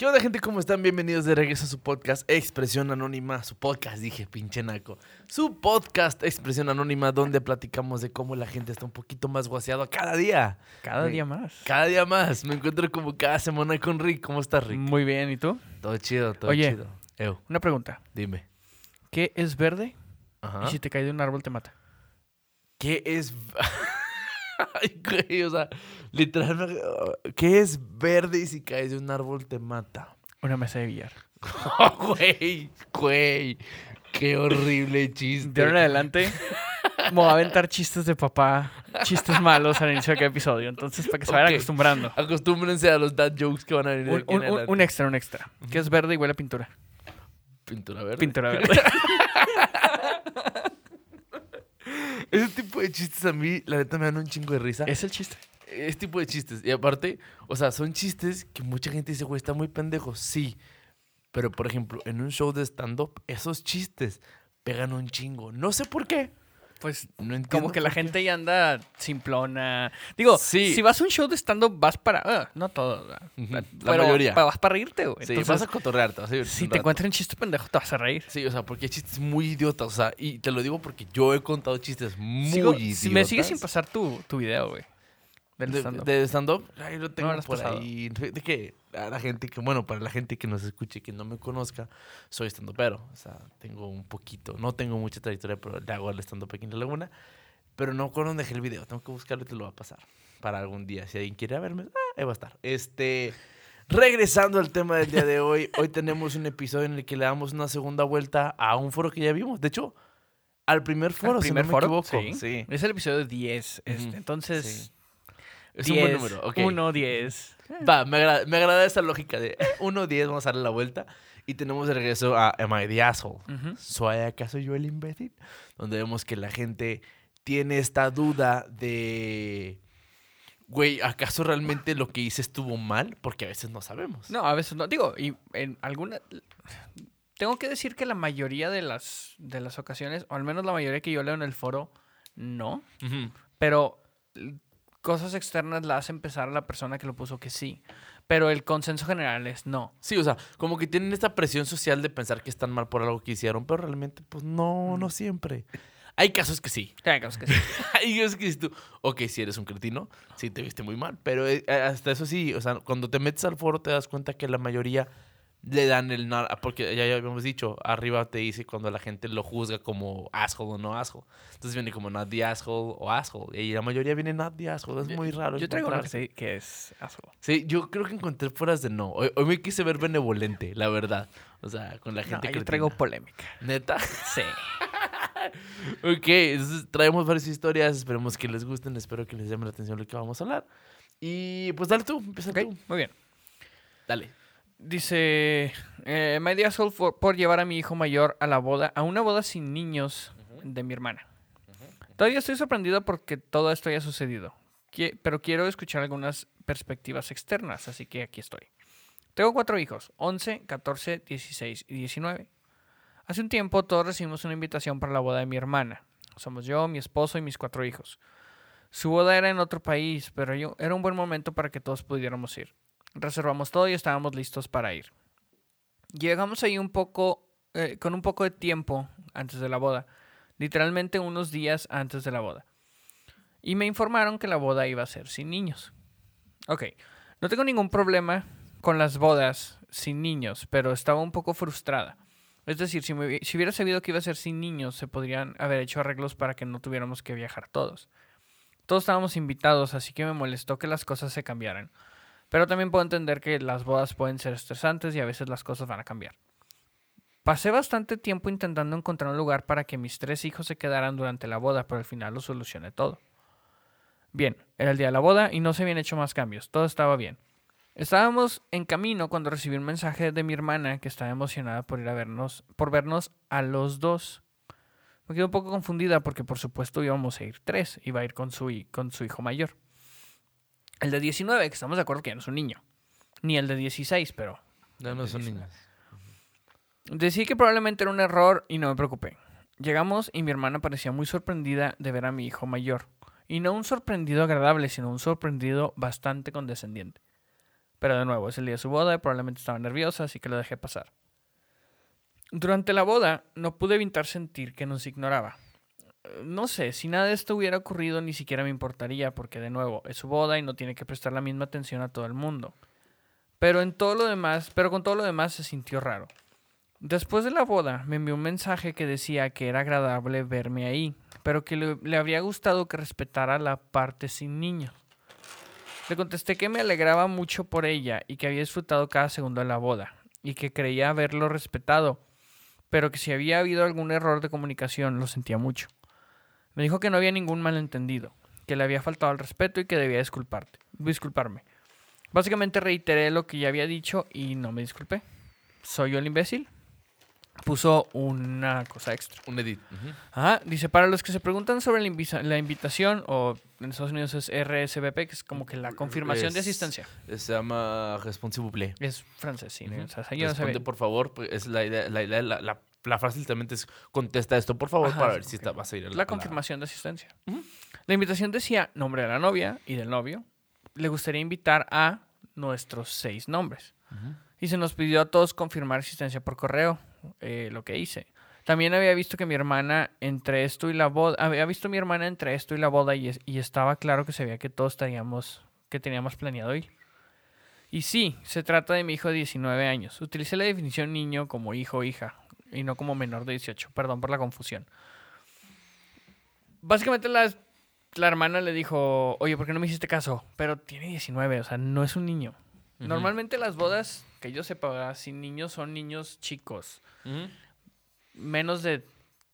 ¿Qué onda, gente? ¿Cómo están? Bienvenidos de regreso a su podcast Expresión Anónima. Su podcast, dije, pinche naco. Su podcast Expresión Anónima, donde platicamos de cómo la gente está un poquito más guaseado cada día. Cada Me- día más. Cada día más. Me encuentro como cada semana con Rick. ¿Cómo estás, Rick? Muy bien, ¿y tú? Todo chido, todo Oye. chido. Ew, Una pregunta. dime. ¿Qué es verde Ajá. y si te cae de un árbol te mata? ¿Qué es... Ay, güey, o sea, literalmente... ¿Qué es verde y si caes de un árbol te mata? Una mesa de billar. Güey, güey. Qué horrible chiste. De ahora en adelante me voy a aventar chistes de papá, chistes malos al inicio de cada episodio. Entonces, para que se vayan acostumbrando. Acostúmbrense a los dad jokes que van a venir Un, un- un extra, un extra. ¿Qué es verde y huele a pintura? Pintura verde. Pintura verde. Ese tipo de chistes a mí, la neta, me dan un chingo de risa. es el chiste. Ese tipo de chistes. Y aparte, o sea, son chistes que mucha gente dice, güey, está muy pendejo. Sí. Pero, por ejemplo, en un show de stand-up, esos chistes pegan un chingo. No sé por qué. Pues No entiendo. como que la qué. gente ya anda simplona. Digo, Sí. si vas a un show de stand-up, vas para... ah, no todo. Ujú, la Pero mayoría. vas para reírte, güey. Sí, Entonces, vas a cotorrear, te vas a si te encuentras un chiste pendejo, te vas a reír. Sí, o sea, porque hay chistes muy idiotas, o sea, y te lo digo porque yo he contado chistes muy Sigo- idiotas. si me sigues sin pasar tu, tu video, güey. Del de, stand-up. de stand-up, ahí lo tengo No por pasado. ahí. De que a la gente que, bueno, para la gente que nos escuche y que no me conozca, soy stand-upero. O sea, tengo un poquito, no tengo mucha trayectoria, pero le hago el stand-up aquí en La Laguna. Pero no con dónde dejé el video, tengo que buscarlo y te lo va a pasar para algún día. Si alguien quiere verme, ah, ahí va a estar. Este, regresando al tema del día de hoy, hoy tenemos un episodio en el que le damos una segunda vuelta a un foro que ya vimos. De hecho, al primer foro, ¿Al si primer no me foro? equivoco. Sí. sí. Es el episodio 10. este, Ujú, Entonces, sí. Es un buen 10, número, ok. 1, 10. Va, me agrada, me agrada esa lógica de 1-10, vamos a darle la vuelta. Y tenemos de regreso a Am I the Asshole? ¿Soy acaso yo el imbécil? Donde vemos que la gente tiene esta duda de... Güey, ¿acaso realmente lo que hice estuvo mal? Porque a veces no sabemos. No, a veces no. Digo, y en alguna... Tengo que decir que la mayoría de las, de las ocasiones, o al menos la mayoría que yo leo en el foro, no. Pero cosas externas la hacen pensar a la persona que lo puso que sí. Pero el consenso general es no. Sí, o sea, como que tienen esta presión social de pensar que están mal por algo que hicieron, pero realmente, pues no, no siempre. Hay casos que sí. Hay casos que sí. Hay casos que dices tú, ok, si eres un cretino, sí te viste muy mal, pero eh, hasta eso sí, o sea, cuando te metes al foro te das cuenta que la mayoría le dan el porque ya, ya habíamos dicho, arriba te dice cuando la gente lo juzga como asshole o no asshole. Entonces viene como not the asshole o asshole, y la mayoría viene not the asshole, es muy raro. Yo traigo que, sí- que es asco. Sí, yo creo que encontré fueras de no. Hoy, hoy me quise ver benevolente, la verdad. O sea, con la No, gente yo cretina. traigo polémica. Neta. Sí. Ok, entonces traemos varias historias, esperemos que les gusten, espero que les llame la atención lo que vamos a hablar. Y pues dale tú, empieza tú. muy bien. Dale. Dice, eh, my dear soul for- por llevar a mi hijo mayor a la boda, a una boda sin niños de mi hermana. Todavía estoy sorprendido porque todo esto haya sucedido, pero quiero escuchar algunas perspectivas externas, así que aquí estoy. Tengo cuatro hijos, 11, 14, 16 y 19. Hace un tiempo todos recibimos una invitación para la boda de mi hermana. Somos yo, mi esposo y mis cuatro hijos. Su boda era en otro país, pero yo, era un buen momento para que todos pudiéramos ir. Reservamos todo y estábamos listos para ir. Llegamos ahí un poco, eh, con un poco de tiempo antes de la boda, literalmente unos días antes de la boda. Y me informaron que la boda iba a ser sin niños. Ok, no tengo ningún problema con las bodas sin niños, pero estaba un poco frustrada. Es decir, si, me si hubiera sabido que iba a ser sin niños, se podrían haber hecho arreglos para que no tuviéramos que viajar todos. Todos estábamos invitados, así que me molestó que las cosas se cambiaran. Pero también puedo entender que las bodas pueden ser estresantes y a veces las cosas van a cambiar. Pasé bastante tiempo intentando encontrar un lugar para que mis tres hijos se quedaran durante la boda, pero al final lo solucioné todo. Bien, era el día de la boda y no se habían hecho más cambios, todo estaba bien. Estábamos en camino cuando recibí un mensaje de mi hermana que estaba emocionada por ir a vernos, por vernos a los dos. Me quedé un poco confundida porque por supuesto íbamos a ir tres, iba a ir con su, con su hijo mayor. El de 19, que estamos de acuerdo que ya no es un niño. Ni el de 16, pero Ya no son niños. Decidí que probablemente era un error y no me preocupé. Llegamos y mi hermana parecía muy sorprendida de ver a mi hijo mayor. Y no un sorprendido agradable, sino un sorprendido bastante condescendiente. Pero de nuevo, es el día de su boda y probablemente estaba nerviosa, así que lo dejé pasar. Durante la boda no pude evitar sentir que nos ignoraba. Eh, No sé, si nada de esto hubiera ocurrido ni siquiera me importaría, porque de nuevo, es su boda y no tiene que prestar la misma atención a todo el mundo. Pero en todo lo demás, pero con todo lo demás se sintió raro. Después de la boda, me envió un mensaje que decía que era agradable verme ahí, pero que le, le habría gustado que respetara la parte sin niños. Le contesté que me alegraba mucho por ella y que había disfrutado cada segundo de la boda, y que creía haberlo respetado, pero que si había habido algún error de comunicación lo sentía mucho. Me dijo que no había ningún malentendido, que le había faltado al respeto y que debía disculparte, disculparme. Básicamente reiteré lo que ya había dicho y no me disculpé. ¿Soy yo el imbécil? Puso una cosa extra. Un edit. Ajá, dice, para los que se preguntan sobre la, invitación, o en Estados Unidos es RSVP, que es como que la confirmación de asistencia. Se llama Responsive Play. Es francés, sí. O sea, yo no sabía. por favor. pues, es la idea, la, idea- la, la- la frase literalmente es contesta esto, por favor, Ajá, para ver si está, vas a ir a La a confirmación de asistencia. La invitación decía nombre de la novia y del novio. Le gustaría invitar a nuestros seis nombres. Y se nos pidió a todos confirmar asistencia por correo, eh, lo que hice. También había visto que mi hermana entre esto y la boda, había visto mi hermana entre esto y la boda y, es- y estaba claro que se veía que todos estaríamos, que teníamos planeado ir. Y sí, se trata de mi hijo de 19 años. Utilicé la definición niño como hijo o hija y no como menor de 18. Perdón por la confusión. Básicamente la, la hermana le dijo, oye, ¿por qué no me hiciste caso? Pero tiene 19, o sea, no es un niño. Ujú. Normalmente las bodas, que yo sepa, sin niños son niños chicos. Ujú. Menos de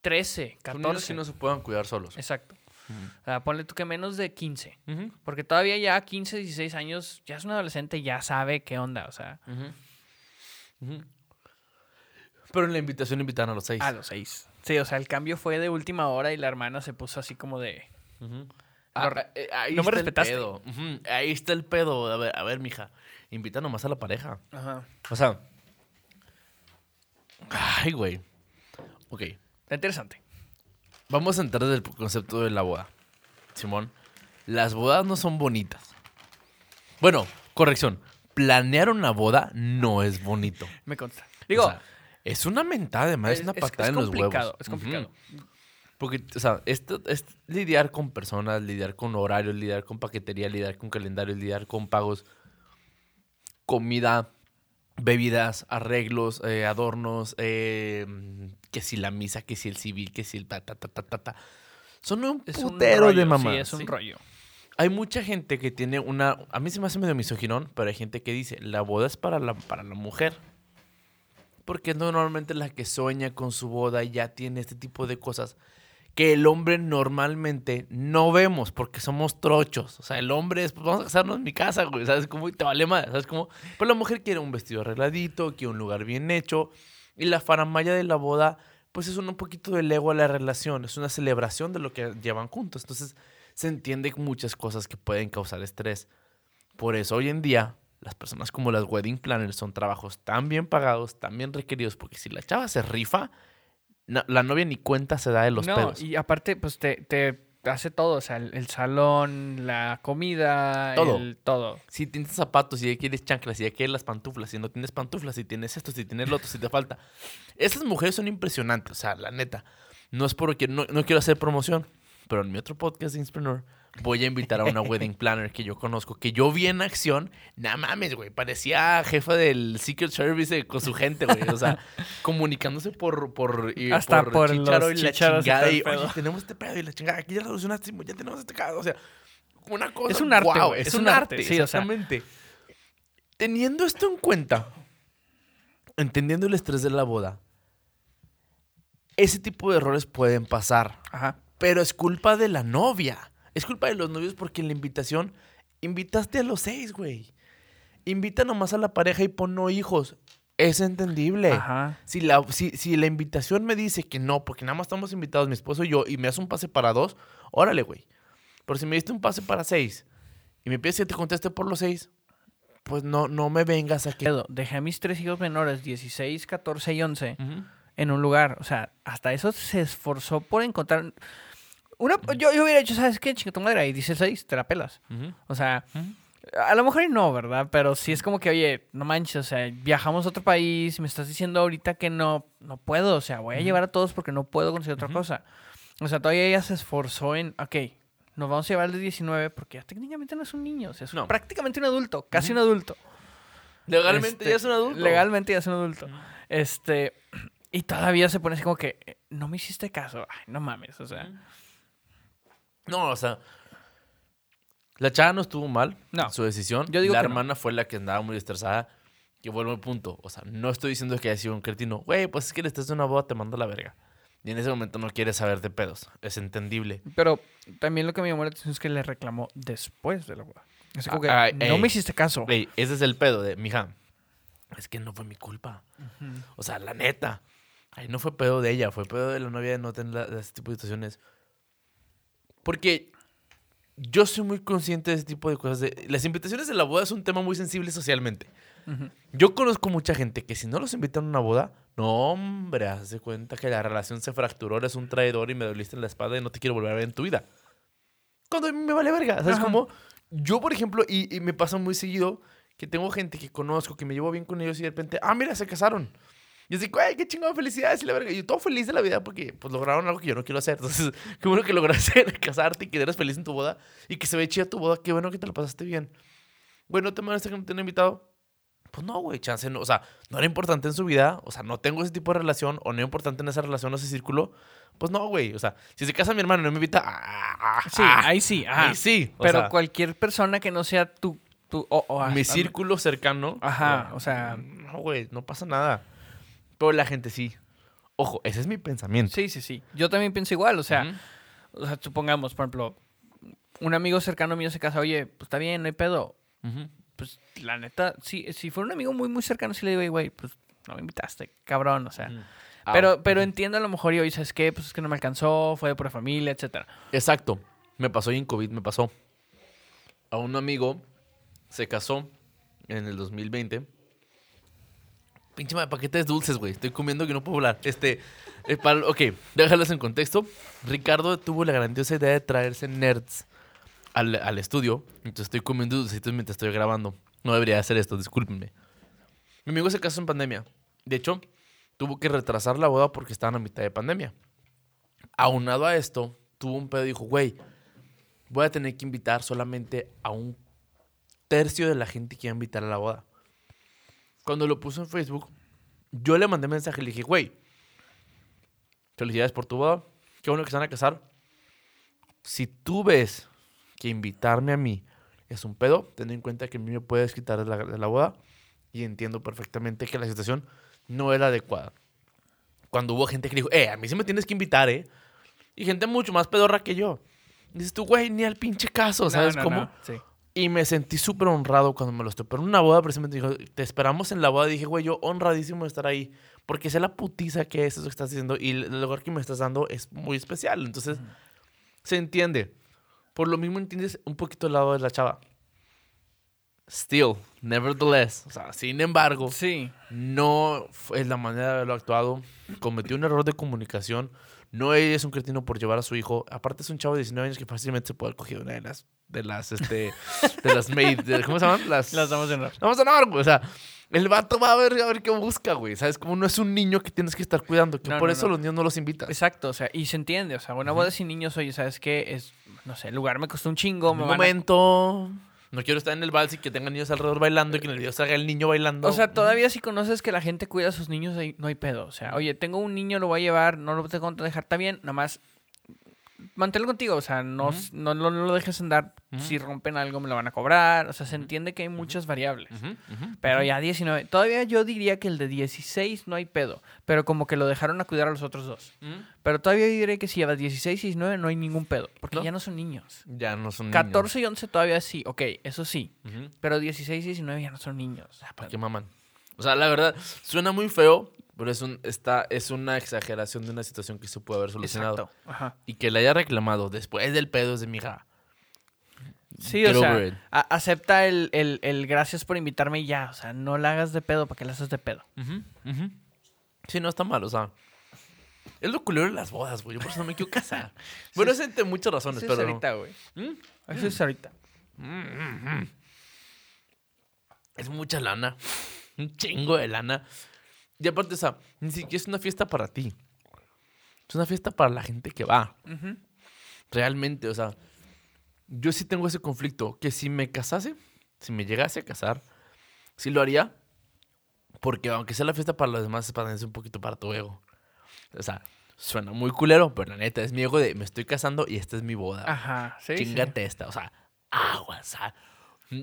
13, Son niños 14. que no se puedan cuidar solos. Exacto. Ujú. O sea, ponle tú que menos de 15. Ujú. Porque todavía ya 15, 16 años, ya es un adolescente, ya sabe qué onda. O sea, Ujú. Ujú. Pero en la invitación invitan a los seis. a los 6. Sí, o sea, el cambio fue de última hora y la hermana se puso así como de... Ah, Ah, eh, ahí no me está el respetaste. pedo. Ahí está el pedo. A ver, a ver, mija. Invita nomás a la pareja. Ajá. O sea. Ay, güey. Ok. Interesante. Vamos a entrar del concepto de la boda. Simón. Las bodas no son bonitas. Bueno, corrección. Planear una boda no es bonito. Me consta. Digo, O sea, es una mentada, además, es, una patada en los huevos. complicado, Es complicado. Porque, o sea, esto es lidiar con personas, lidiar con horarios, lidiar con paquetería, lidiar con calendarios, lidiar con pagos, comida, bebidas, arreglos, eh, adornos, eh, que si la misa, que si el civil, que si el ta, ta, ta, ta, ta, ta. Son un Es un putero de mamá. Sí, es un rollo. Hay mucha gente que tiene una... A mí se me hace medio misoginón, pero hay gente que dice, la boda es para la, para la mujer. Porque normalmente la que sueña con su boda y ya tiene este tipo de cosas que el hombre normalmente no vemos porque somos trochos. O sea, el hombre es, pues vamos a casarnos en mi casa, güey. ¿Sabes cómo? Y te vale más. ¿Sabes cómo? Pero la mujer quiere un vestido arregladito, quiere un lugar bien hecho. Y la faramaya de la boda, pues es un, poquito del ego a la relación. Es una celebración de lo que llevan juntos. Entonces, se entiende muchas cosas que pueden causar estrés. Por eso hoy en día las personas como las wedding planners son trabajos tan bien pagados, tan bien requeridos, porque si la chava se rifa, la novia ni cuenta se da de los no, pedos. y aparte, pues te, te hace todo. O sea, el, el salón, la comida, Todo. el todo. Si tienes zapatos, si ya quieres chanclas, si ya quieres las pantuflas, si no tienes pantuflas, si tienes esto, si tienes lo otro, si te falta. Esas mujeres son impresionantes, o sea, la neta. No es porque no, no quiero hacer promoción, pero en mi otro podcast de Inspreneur voy a invitar a una wedding planner que yo conozco, que yo vi en acción. Nah mames, güey, parecía jefa del Secret Service eh, con su gente, güey. O sea, comunicándose por, por, y Hasta por los chícharo y la chingada. Y, oye, tenemos este pedo y la chingada. Aquí ya solucionaste, ya tenemos este caso. O sea, una cosa. Es un arte, güey, es, es un un arte, arte, sí, o sea. exactamente. Teniendo esto en cuenta, entendiendo el estrés de la boda, ese tipo de errores pueden pasar. Ajá. Pero es culpa de la novia. Es culpa de los novios porque en la invitación invitaste a los seis, güey. Invita nomás a la pareja y pon no hijos. Es entendible. Ajá. Si la, si, si la invitación me dice que no, porque nada más estamos invitados mi esposo y yo, y me hace un pase para dos, órale, güey. Pero si me diste un pase para seis y me pides que te conteste por los seis, pues no, no me vengas a que... Dejé a mis tres hijos menores, 16, 14 y 11, Ujú. en un lugar. O sea, hasta eso se esforzó por encontrar. Una, yo, yo hubiera hecho, ¿sabes qué? Chinga tu madre, ahí dice 6, te la pelas. O sea. A lo mejor no, ¿verdad? Pero sí es como que, oye, no manches, o sea, viajamos a otro país, me estás diciendo ahorita que no, no puedo, o sea, voy a llevar a todos porque no puedo conseguir otra cosa. O sea, todavía ella se esforzó en, ok, nos vamos a llevar al de 19 porque ya técnicamente no es un niño, o sea, es No. prácticamente un adulto, casi un adulto. Legalmente Este, ya es un adulto. Legalmente ya es un adulto. Este, y todavía se pone así como que, eh, no me hiciste caso, ay, no mames, o sea. No, o sea. La chava no estuvo mal No. su decisión. Yo digo la que no. hermana fue la que andaba muy estresada. Que vuelvo al punto. O sea, no estoy diciendo que haya sido un cretino. Güey, pues es que le estás de una boda, te manda la verga. Y en ese momento no quieres saber de pedos. Es entendible. Pero también lo que me llamó la atención es que le reclamó después de la boda. Así como que, Ah, no ey. me hiciste caso. Ese es el pedo de, mija. Es que no fue mi culpa. O sea, la neta. Ahí no fue pedo de ella, fue pedo de la novia de no tener la- de ese tipo de situaciones. Porque yo soy muy consciente de ese tipo de cosas. de- las invitaciones de la boda es un tema muy sensible socialmente. Yo conozco mucha gente que si no los invitan a una boda, no, hombre, haz de cuenta que la relación se fracturó, eres un traidor y me doliste en la espalda y no te quiero volver a ver en tu vida. Cuando a mí me vale verga, ¿sabes cómo? Yo, por ejemplo, y, y me pasa muy seguido que tengo gente que conozco, que me llevo bien con ellos y de repente, ah, mira, se casaron. Y yo digo, ay, qué chingada felicidades y la verga. Y yo todo feliz de la vida porque pues lograron algo que yo no quiero hacer. Entonces, qué bueno que lograste casarte y que eres feliz en tu boda y que se ve chida tu boda. Qué bueno que te la pasaste bien. Güey, ¿no te molesta que no te han invitado? Pues no, güey, chance no. O sea, no era importante en su vida. O sea, no tengo ese tipo de relación o no era importante en esa relación o ese círculo. Pues no, güey. O sea, si se casa mi hermano y no me invita, ah, Sí, ah, ahí sí. ahí sí. Pero sea, cualquier persona que no sea tu... tu o, o mi círculo cercano. Ajá, o sea- No, güey, no pasa nada. Pero la gente sí. Ojo, ese es mi pensamiento. Sí, sí, sí. Yo también pienso igual. O sea, Ujú, o sea, supongamos, por ejemplo, un amigo cercano mío se casa. Oye, pues está bien, no hay pedo. Pues la neta, sí, si fuera un amigo muy, muy cercano, sí le digo, "Ey, güey, pues no me invitaste, cabrón. O sea, Ah, pero, pero entiendo a lo mejor y hoy, ¿sabes qué? Pues es que no me alcanzó, fue de por familia, etcétera. Exacto. Me pasó y en COVID me pasó. A un amigo se casó en el 2020. Pinche paquetes dulces, güey. Estoy comiendo que no puedo hablar. Este, eh, para- ok, déjalos en contexto. Ricardo tuvo la grandiosa idea de traerse nerds al, al estudio. Entonces estoy comiendo dulcitos mientras estoy grabando. No debería hacer esto, discúlpenme. Mi amigo se casó en pandemia. De hecho, tuvo que retrasar la boda porque estaban a mitad de pandemia. Aunado a esto, tuvo un pedo y dijo, güey, voy a tener que invitar solamente a un tercio de la gente que iba a invitar a la boda. Cuando lo puso en Facebook, yo le mandé mensaje y le dije, güey, felicidades por tu boda, qué bueno que se van a casar. Si tú ves que invitarme a mí es un pedo, ten en cuenta que a mí me puedes quitar de la, de la boda y entiendo perfectamente que la situación no es la adecuada. Cuando hubo gente que dijo, eh, a mí sí me tienes que invitar, eh. Y gente mucho más pedorra que yo. Dices tú, güey, ni al pinche caso, ¿sabes No, no, cómo? no, Sí. Y me sentí súper honrado cuando me lo estoy. Pero en una boda, precisamente dijo, te esperamos en la boda. Dije, güey, yo honradísimo de estar ahí. Porque sé la putiza que es eso que estás diciendo. Y el lugar que me estás dando es muy especial. Entonces, se entiende. Por lo mismo entiendes un poquito el lado de la chava. Still, nevertheless. O sea, sin embargo, Sí. no fue la manera de haberlo actuado. Cometió un error de comunicación. No es un cretino por llevar a su hijo. Aparte es un chavo de 19 años que fácilmente se puede haber cogido una de las, de las, este, de las maid, de- ¿cómo se llaman? Las, Las damos en honor. Vamos a honor, güey. O sea, el vato va a ver, a ver qué busca, güey. ¿Sabes? Como no es un niño que tienes que estar cuidando. Que No, por no, eso no. los niños no los invitas. Exacto, o sea, y se entiende, o sea, una boda sin niños, oye, ¿sabes qué? Es, no sé, el lugar me costó un chingo, un a- momento... No quiero estar en el vals y que tengan niños alrededor bailando y que en el video salga el niño bailando. O sea, todavía si conoces que la gente cuida a sus niños, ahí no hay pedo. O sea, oye, tengo un niño, lo voy a llevar, no lo tengo que dejar, está bien, nada más manténlo contigo. O sea, no, no, no lo dejes andar. Si rompen algo, me lo van a cobrar. O sea, se entiende que hay muchas variables. Pero ya 19. Todavía yo diría que el de 16 no hay pedo. Pero como que lo dejaron a cuidar a los otros dos. Pero todavía diré que si llevas 16 y 19 no hay ningún pedo. Porque ya no son niños. Ya no son niños. 14 y 11 todavía sí. Ok, eso sí. Pero 16 y 19 ya no son niños. ¿Para qué maman? O sea, la verdad, suena muy feo, pero es, un, está, es una exageración de una situación que se puede haber solucionado. Ajá. Y que le haya reclamado después del pedo es de mi hija. Sí, Get o sea, acepta el, el- el gracias por invitarme y ya. O sea, no la hagas de pedo para que la haces de pedo. Sí, no está mal, o sea. Es lo culero de las bodas, güey. Yo por eso no me quiero casar. bueno, es entre muchas razones, Eso es pero. ahorita, güey. ¿Mm? Eso es ahorita. Es mucha lana. Un chingo de lana. Y aparte, o sea, ni siquiera es una fiesta para ti. Es una fiesta para la gente que va. Ujú. Realmente, o sea, yo sí tengo ese conflicto. Que si me casase, si me llegase a casar, sí lo haría. Porque aunque sea la fiesta para los demás, es un poquito para tu ego. O sea, suena muy culero, pero la neta es mi ego de me estoy casando y esta es mi boda. Ajá, sí. sí. Chingate esta, o sea, agua, o sea.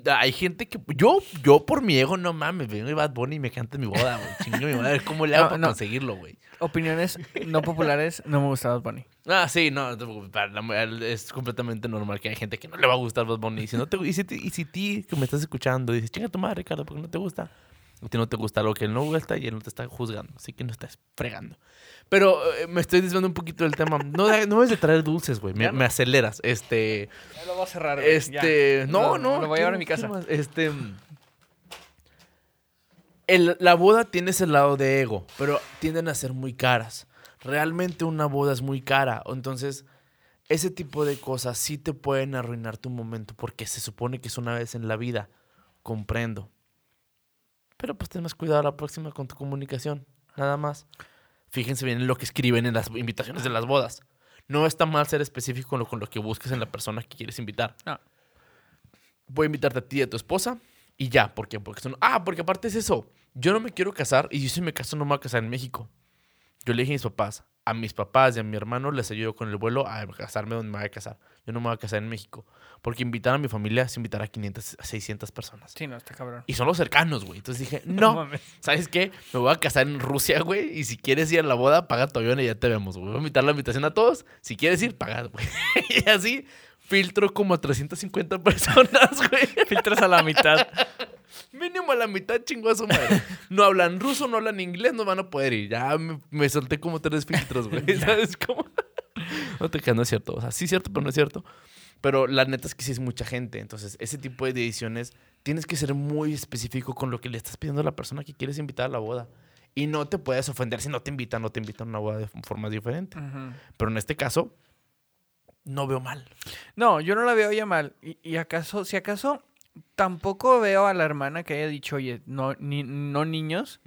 Hay gente que. Yo, yo por mi ego, no mames, vengo y Bad Bunny y me canta en mi boda, güey. Chingue mi madre, ¿cómo le hago No, para no. conseguirlo, güey? Opiniones no populares, no me gusta Bad Bunny. Ah, sí, no, no te preocupes, para la- es completamente normal que hay gente que no le va a gustar Bad Bunny. Y si, no te, y si, y si ti que me estás escuchando dices, chinga tu madre, Ricardo, porque no te gusta. A ti no te gusta lo que él no gusta y él no te está juzgando, así que no estás fregando. Pero eh, me estoy desviando un poquito del tema. No, no debes de traer dulces, güey. Me, no. aceleras. Este. Ya lo voy a cerrar, güey, Este. ya. No, Lo- no. Lo voy a llevar a mi ¿qué- casa. Este. el- la boda tiene ese lado de ego, pero tienden a ser muy caras. Realmente una boda es muy cara. Entonces, ese tipo de cosas sí te pueden arruinar tu momento porque se supone que es una vez en la vida. Comprendo. Pero pues ten más cuidado la próxima con tu comunicación. Nada más. Fíjense bien en lo que escriben en las invitaciones de las bodas. No está mal ser específico con lo, con lo que busques en la persona que quieres invitar. No. Voy a invitarte a ti y a tu esposa y ya. ¿Por qué? Porque son... Ah, porque aparte es eso. Yo no me quiero casar y yo si me caso no me voy a casar en México. Yo le dije a mis papás, a mis papás y a mi hermano les ayudo con el vuelo a casarme donde me voy a casar. Yo no me voy a casar en México. Porque invitar a mi familia es invitar a 500, a 600 personas. Sí, no, está cabrón. Y son los cercanos, güey. Entonces dije, no. ¿sabes qué? Me voy a casar en Rusia, güey. Y si quieres ir a la boda, paga tu avión y ya te vemos, güey. Voy a invitar la invitación a todos. Si quieres ir, paga, güey. y así filtro como a 350 personas, güey. Filtras a la mitad. Mínimo a la mitad su madre. No hablan ruso, no hablan inglés, no van a poder ir. Ya me, me solté como tres filtros, güey. ¿Sabes cómo? no te quedas, no es cierto. O sea, sí es cierto, pero no es cierto. Pero la neta es que sí es mucha gente. Entonces, ese tipo de ediciones tienes que ser muy específico con lo que le estás pidiendo a la persona que quieres invitar a la boda. Y no te puedes ofender si no te invitan, no te invitan a una boda de formas diferentes. Ujú. Pero en este caso, no veo mal. No, yo no la veo ya mal. Y, y acaso, si acaso, tampoco veo a la hermana que haya dicho, oye, no, ni, no niños.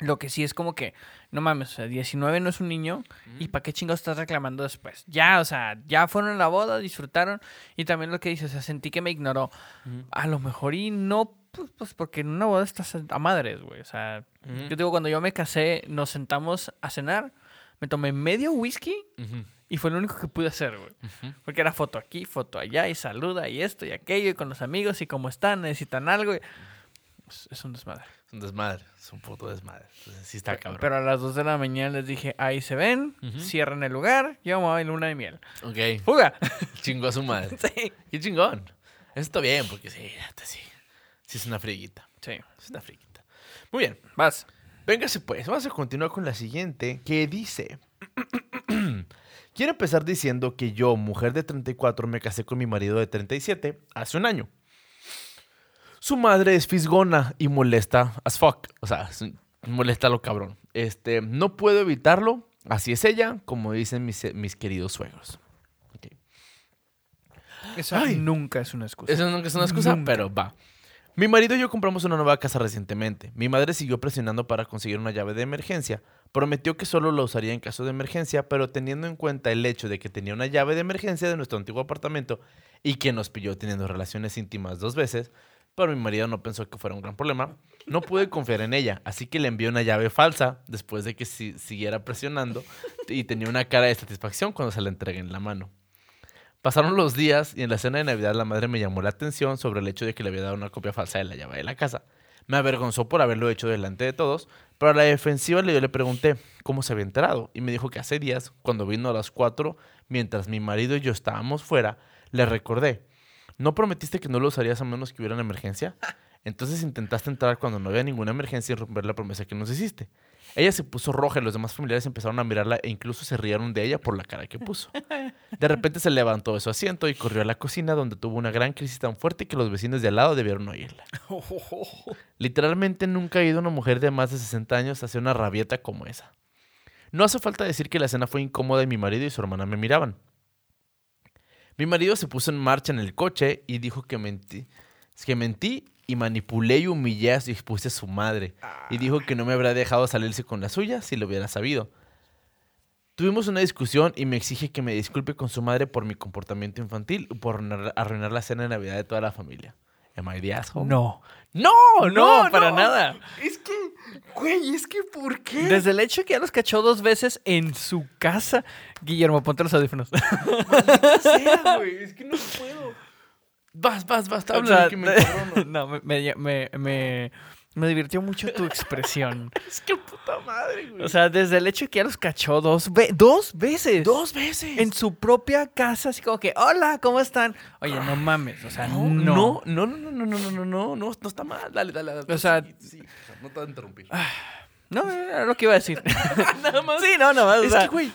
Lo que sí es como que, no mames, o sea, 19 no es un niño. ¿Y para qué chingados estás reclamando después? Ya, o sea, ya fueron a la boda, disfrutaron. Y también lo que dices, o sea, sentí que me ignoró. A lo mejor y no, pues, pues porque en una boda estás a madres, güey. O sea, yo digo, cuando yo me casé, nos sentamos a cenar. Me tomé medio whisky y fue lo único que pude hacer, güey. Porque era foto aquí, foto allá, y saluda, y esto, y aquello, y con los amigos, y cómo están, necesitan algo. y- Es, es un desmadre. Es un desmadre. Es un puto desmadre. Entonces, sí está cabrón. Pero a las 2 de la mañana les dije, ahí se ven, Ujú. cierren el lugar, yo me voy a luna de miel. ok. ¡Fuga! Chingó a su madre. sí. Qué chingón. Eso está bien, porque sí, sí. Sí es una friguita. Sí. Es una friguita. Muy bien. Vas. Véngase pues, vamos a continuar con la siguiente, que dice... Quiero empezar diciendo que yo, mujer de 34, me casé con mi marido de 37 hace un año. Su madre es fisgona y molesta as fuck. O sea, molesta a lo cabrón. Este, no puedo evitarlo. Así es ella, como dicen mis, mis queridos suegros. Eso Ay. nunca es una excusa. Eso nunca es una excusa, Nunca. pero va. Mi marido y yo compramos una nueva casa recientemente. Mi madre siguió presionando para conseguir una llave de emergencia. Prometió que solo la usaría en caso de emergencia, pero teniendo en cuenta el hecho de que tenía una llave de emergencia de nuestro antiguo apartamento y que nos pilló teniendo relaciones íntimas dos veces, pero mi marido no pensó que fuera un gran problema, no pude confiar en ella, así que le envié una llave falsa después de que si- siguiera presionando y tenía una cara de satisfacción cuando se la entregué en la mano. Pasaron los días y en la cena de Navidad la madre me llamó la atención sobre el hecho de que le había dado una copia falsa de la llave de la casa. Me avergonzó por haberlo hecho delante de todos, pero a la defensiva yo le pregunté cómo se había enterado y me dijo que hace días, cuando vino a las 4, mientras mi marido y yo estábamos fuera, le recordé, ¿no prometiste que no lo usarías a menos que hubiera una emergencia? Entonces intentaste entrar cuando no había ninguna emergencia y romper la promesa que nos hiciste. Ella se puso roja y los demás familiares empezaron a mirarla e incluso se rieron de ella por la cara que puso. De repente se levantó de su asiento y corrió a la cocina donde tuvo una gran crisis tan fuerte que los vecinos de al lado debieron oírla. Literalmente nunca he ido una mujer de más de 60 años a hacer una rabieta como esa. No hace falta decir que la escena fue incómoda y mi marido y su hermana me miraban. Mi marido se puso en marcha en el coche y dijo que mentí, que mentí y manipulé y humillé y expuse a su madre. Y dijo que no me habría dejado salirse con la suya si lo hubiera sabido. Tuvimos una discusión y me exige que me disculpe con su madre por mi comportamiento infantil y por arruinar- arruinar la cena de Navidad de toda la familia. Am I the asshole? No. No, No, para nada. Es que, güey, es que ¿por qué? Desde el hecho que ya los cachó dos veces en su casa. Guillermo, ponte los audífonos. sea, güey, es que no puedo. Vas, vas, vas, O habla sea, que me no, me, me, me, me- divirtió mucho tu expresión. Es que puta madre, güey. O sea, desde el hecho que ya los cachó dos, ve- dos veces. dos veces. En su propia casa, así como que, hola, ¿cómo están? Oye, no mames, o sea, no. no, no, no, no, no, no, no, no, no, no, no está mal. Dale, dale, dale. O sea- Sí, sí, no te voy a interrumpir. No, era lo que iba a decir. nada más. sí, no, nada más. o Es sea, que, güey.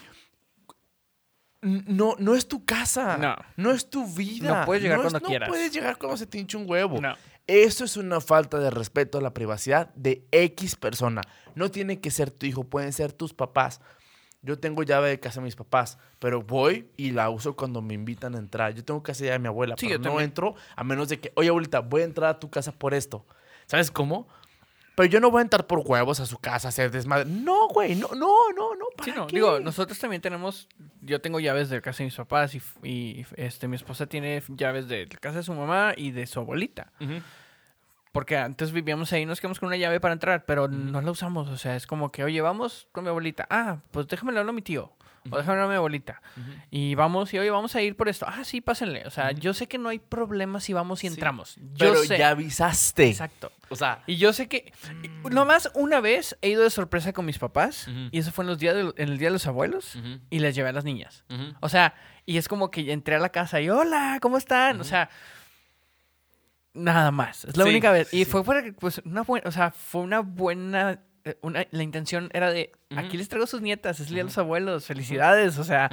No, no es tu casa. No. No es tu vida. No puedes llegar cuando no quieras. puedes llegar cuando se te hinche un huevo. No. Eso es una falta de respeto a la privacidad de X persona. No tiene que ser tu hijo, pueden ser tus papás. Yo tengo llave de casa de mis papás, pero voy y la uso cuando me invitan a entrar. Yo tengo casa de mi abuela, Sí, pero yo no también. entro a menos de que, oye abuelita, voy a entrar a tu casa por esto. ¿Sabes cómo? Pero yo no voy a entrar por huevos a su casa a hacer desmadre. No, güey, no, no, no, no. ¿para Sí, no, qué? digo, nosotros también tenemos, yo tengo llaves de casa de mis papás y, este, mi esposa tiene llaves de casa de su mamá y de su abuelita. Porque antes vivíamos ahí, nos quedamos con una llave para entrar, pero no la usamos. O sea, es como que, oye, vamos con mi abuelita. Ah, pues déjame hablar a mi tío. O déjame hablar a mi abuelita. Y vamos, y oye, vamos a ir por esto. Ah, sí, pásenle. O sea, yo sé que no hay problema si vamos y Sí, entramos. Yo Pero sé. ya avisaste. Exacto. O sea, Y yo sé que, nomás una vez he ido de sorpresa con mis papás, y eso fue en, los días de- en el Día de los Abuelos, y les llevé a las niñas. O sea, y es como que entré a la casa y hola, ¿cómo están? O sea, nada más. Es la Sí, única vez. Y sí. fue para que, pues, una buena, o sea, fue una buena, una, la intención era de, aquí les traigo sus nietas, es el día de los abuelos, felicidades. O sea,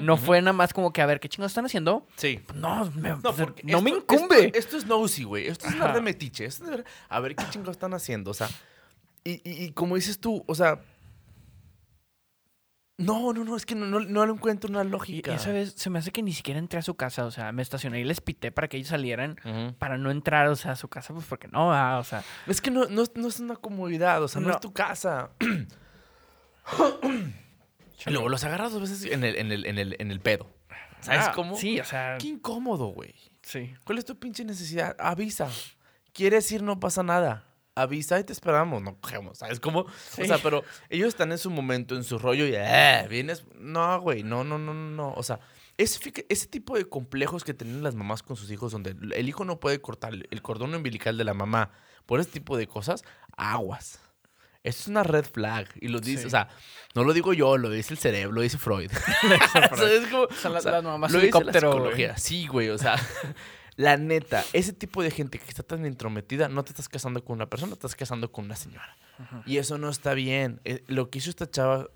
no fue nada más como que, a ver, ¿qué chingos están haciendo? Sí. No, me, No, pues, no me incumbe. Esto, esto es nosy, güey. Esto es Ajá. de metiche. Esto es a ver qué chingados están haciendo. O sea, y, y- y como dices tú, o sea. No, no, no, es que no, no, no le encuentro una Y lógica. esa vez se me hace que ni siquiera entré a su casa, o sea, me estacioné y les pité para que ellos salieran. Para no entrar, o sea, a su casa, pues porque no, ah, o sea. Es que no, no, no es una comodidad, o sea, no, No. es tu casa. y luego los agarras dos veces en el, en el, en el, en el pedo. ¿Sabes ah, cómo? Sí, o sea. Qué incómodo, güey. Sí. ¿Cuál es tu pinche necesidad? Avisa. ¿Quieres ir? No pasa nada. Avisa y te esperamos. No cogemos, ¿sabes cómo? Sí. O sea, pero ellos están en su momento, en su rollo y eh, vienes. No, güey, no, no, no, no. O sea, ese, ese tipo de complejos que tienen las mamás con sus hijos, donde el hijo no puede cortar el cordón umbilical de la mamá por ese tipo de cosas, aguas. Esto es una red flag. Y lo dice, Sí. o sea, no lo digo yo, lo dice el cerebro, lo dice Freud. Son las- O sea, las mamás dice la helicóptero, güey. psicología. Sí, güey, o sea, la neta, ese tipo de gente que está tan intrometida, no te estás casando con una persona, estás casando con una señora. Y eso no está bien. Eh, Lo que hizo esta chava...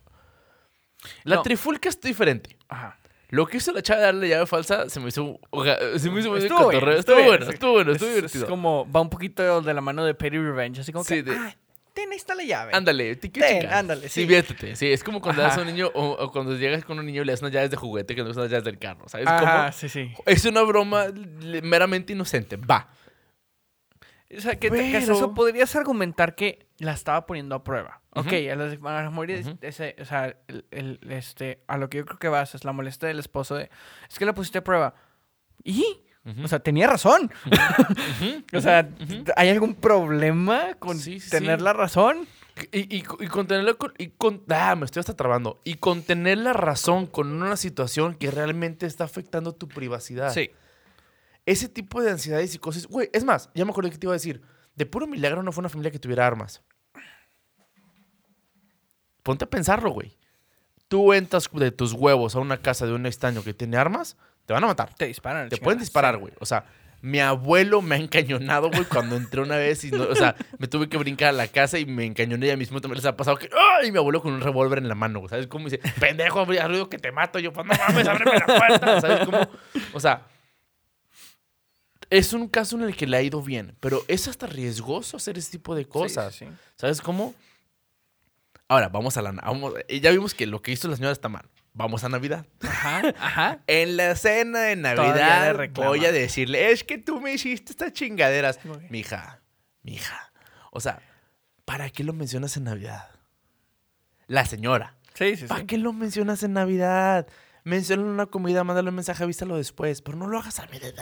La No. trifulca es diferente. Ajá. Lo que hizo la chava de darle llave falsa se me hizo... se me hizo muy Estuvo bien, estuvo Estuvo bien, bueno, estuvo bueno, Es, estuvo es divertido. como, va un poquito de la mano de Petty Revenge, así como Sí, que, de- ah, ten, ahí está la llave. Ándale, te quiero Ten, chingar. ándale, sí. Diviértete. Sí, es como cuando das a Ajá. un niño o, o cuando llegas con un niño y le das unas llaves de juguete que no son las llaves del carro. ¿Sabes Ah, cómo? sí, sí. Es una broma meramente inocente. Va. O sea, que, te- que hasta Pero- eso podrías argumentar que la estaba poniendo a prueba. Ujú. Ok, a las, a las mujeres, Ujú. ese, o sea, el, el- este, a lo que yo creo que vas es la molestia del esposo de, es que la pusiste a prueba. ¿Y? O sea, tenía razón. o sea, ¿hay algún problema con Sí, sí, tener sí. la razón? Y, y, y con, y con- ah, me estoy hasta trabando. Y contener la razón con una situación que realmente está afectando tu privacidad. Sí. Ese tipo de ansiedades y cosas. Güey, es más, ya me acuerdo que te iba a decir. De puro milagro no fue una familia que tuviera armas. Ponte a pensarlo, güey. Tú entras de tus huevos a una casa de un extraño que tiene armas, te van a matar. Te disparan. Te pueden disparar, güey. O sea, mi abuelo me ha encañonado, güey, cuando entré una vez y no, o sea, me tuve que brincar a la casa y me encañoné y a mismo también les ha pasado que ¡ay! mi abuelo con un revólver en la mano, güey. ¿Sabes cómo dice? Pendejo, haz ruido que te mato. Yo, pues no mames, ábreme la puerta. ¿Sabes cómo? O sea, es un caso en el que le ha ido bien, pero es hasta riesgoso hacer ese tipo de cosas. Sí, sí, sí. ¿Sabes cómo? Ahora, vamos a la... Vamos, ya vimos que lo que hizo la señora está mal. Vamos a Navidad. Ajá, ajá. En la cena de Navidad voy a decirle, es que tú me hiciste estas chingaderas. Mija, Mija. O sea, ¿para qué lo mencionas en Navidad? La señora. Sí, sí, ¿Para sí. qué lo mencionas en Navidad? Menciona una comida, mándale un mensaje, avísalo después. Pero no lo hagas a media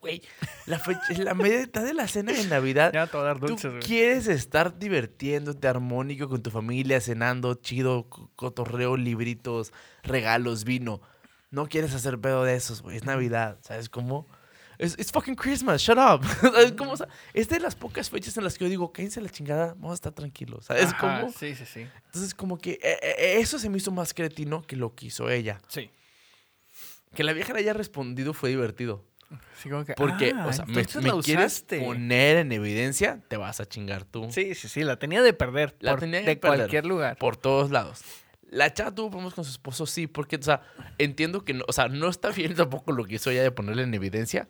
güey. La, fecha, la media de la cena de Navidad. Ya te a dar dulces, güey. quieres estar divirtiéndote armónico con tu familia, cenando, chido, co- cotorreo, libritos, regalos, vino. No quieres hacer pedo de esos, güey. Es Navidad, ¿sabes cómo? Es it's fucking Christmas, shut up. ¿Sabes cómo? O sea, es de las pocas fechas en las que yo digo, cállense la chingada, vamos a estar tranquilos. ¿Sabes Ajá, cómo? Sí, sí, sí. Entonces, como que eh, eh, eso se me hizo más cretino que lo que hizo ella. Sí. Que la vieja le haya respondido fue divertido. Sí, como que, Porque, ah, o sea, me, me quieres poner en evidencia, te vas a chingar tú. Sí, sí, sí, la tenía de perder. La por- tenía de de perder. cualquier lugar. Por todos lados. La chava tuvo problemas con su esposo, sí, porque, o sea, entiendo que no, o sea, no está bien tampoco lo que hizo ella de ponerle en evidencia,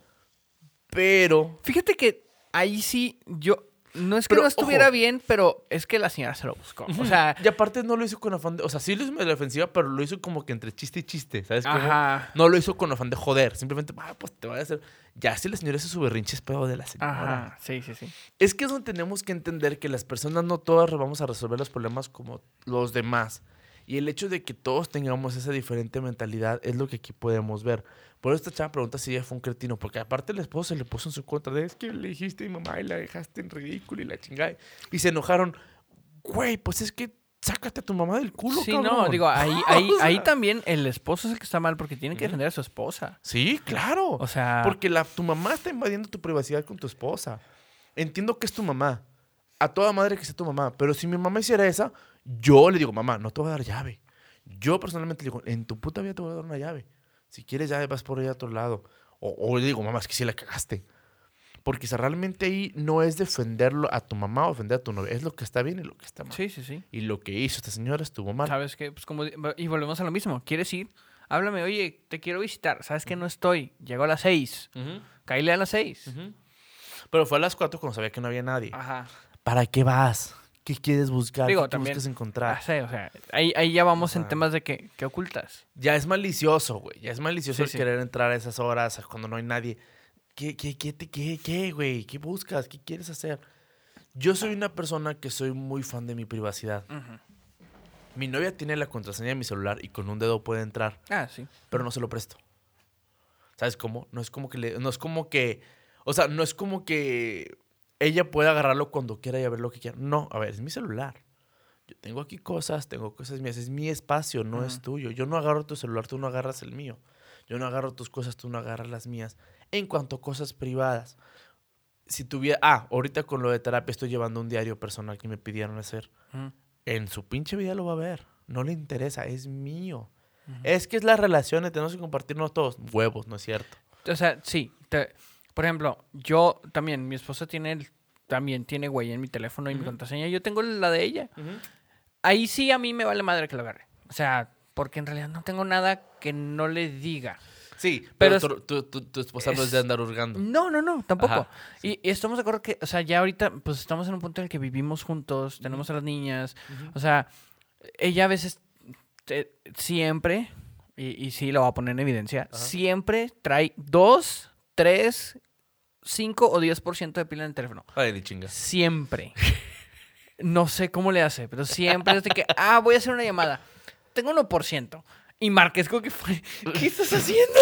pero Fíjate que ahí sí, yo. No es que Pero, no estuviera ojo. bien, pero es que la señora se lo buscó. O sea, y aparte no lo hizo con afán de, o sea, sí lo hizo medio defensiva, pero lo hizo como que entre chiste y chiste, ¿sabes cómo? ajá. No lo hizo con afán de joder, simplemente, ah, pues te voy a hacer. Ya si la señora hizo su berrinche es pedo de la señora. Ajá, sí, sí, sí. Es que es donde tenemos que entender que las personas no todas vamos a resolver los problemas como los demás. Y el hecho de que todos tengamos esa diferente mentalidad es lo que aquí podemos ver. Por eso esta chava pregunta si ella fue un cretino, porque aparte el esposo se le puso en su contra de es que le dijiste a mi mamá y la dejaste en ridículo y la chingada. Y se enojaron. Güey, pues es que sácate a tu mamá del culo, Sí, cabrón. no, digo, ahí, ahí, O sea, ahí también el esposo es el que está mal porque tiene que defender a su esposa. Sí, claro. O sea, Porque la, tu mamá está invadiendo tu privacidad con tu esposa. Entiendo que es tu mamá. A toda madre que sea tu mamá. Pero si mi mamá hiciera esa, yo le digo, mamá, no te voy a dar llave. Yo personalmente le digo, en tu puta vida te voy a dar una llave. Si quieres llave, vas por ahí a otro lado. O, o le digo, mamá, es que sí la cagaste. Porque si realmente ahí no es defenderlo a tu mamá o defender a tu novia. Es lo que está bien y lo que está mal. sí, sí, sí. Y lo que hizo esta señora estuvo mal. ¿Sabes qué? Pues como, y volvemos a lo mismo. ¿Quieres ir? Háblame, oye, te quiero visitar. ¿Sabes que no estoy? Llego a las seis. Caíle a las seis. Pero fue a las cuatro cuando sabía que no había nadie. Ajá. ¿Para qué vas? ¿Qué quieres buscar? Digo, ¿Qué también- buscas Ah, encontrar? sí, o sea, ahí, ahí ya vamos en temas de que, ¿qué ocultas? Ya es malicioso, güey. Ya es malicioso Sí, el sí. querer entrar a esas horas cuando no hay nadie. ¿Qué, qué, qué, te- qué, qué, güey? ¿Qué buscas? ¿Qué quieres hacer? Yo soy una persona que soy muy fan de mi privacidad. Mi novia tiene la contraseña de mi celular y con un dedo puede entrar, Ah, sí. pero no se lo presto. ¿Sabes cómo? No es como que le, no es como que, o sea, no es como que ella pueda agarrarlo cuando quiera y ver lo que quiera. No, a ver, es mi celular. Yo tengo aquí cosas, tengo cosas mías, es mi espacio, no es tuyo. Yo no agarro tu celular, tú no agarras el mío. Yo no agarro tus cosas, tú no agarras las mías. En cuanto a cosas privadas, si tuviera, ah, ahorita con lo de terapia estoy llevando un diario personal que me pidieron hacer. En su pinche vida lo va a ver. No le interesa, es mío. Es que es la relación, tenemos que compartirnos todos. Huevos, ¿no es cierto? O sea, sí. te- por ejemplo, yo también, mi esposa tiene el- también tiene huella en mi teléfono y mi contraseña. Yo tengo la de ella. Ahí sí a mí me vale madre que lo agarre. O sea, porque en realidad no tengo nada que no le diga. Sí, Pero pero, tu, tu- tu- tu esposa no es de andar hurgando. No, no, no, tampoco. Ajá, y, y estamos de acuerdo que, o sea, ya ahorita, pues estamos en un punto en el que vivimos juntos, tenemos a las niñas. O sea, ella a veces te- siempre, y, y sí lo va a poner en evidencia, Ajá. siempre trae 2, 3, 5 o 10% de pila en el teléfono. Ay, ni chinga. Siempre. No sé cómo le hace, pero siempre es de que, ah, voy a hacer una llamada. Tengo 1%. Y Marques, como que fue, ¿qué estás haciendo?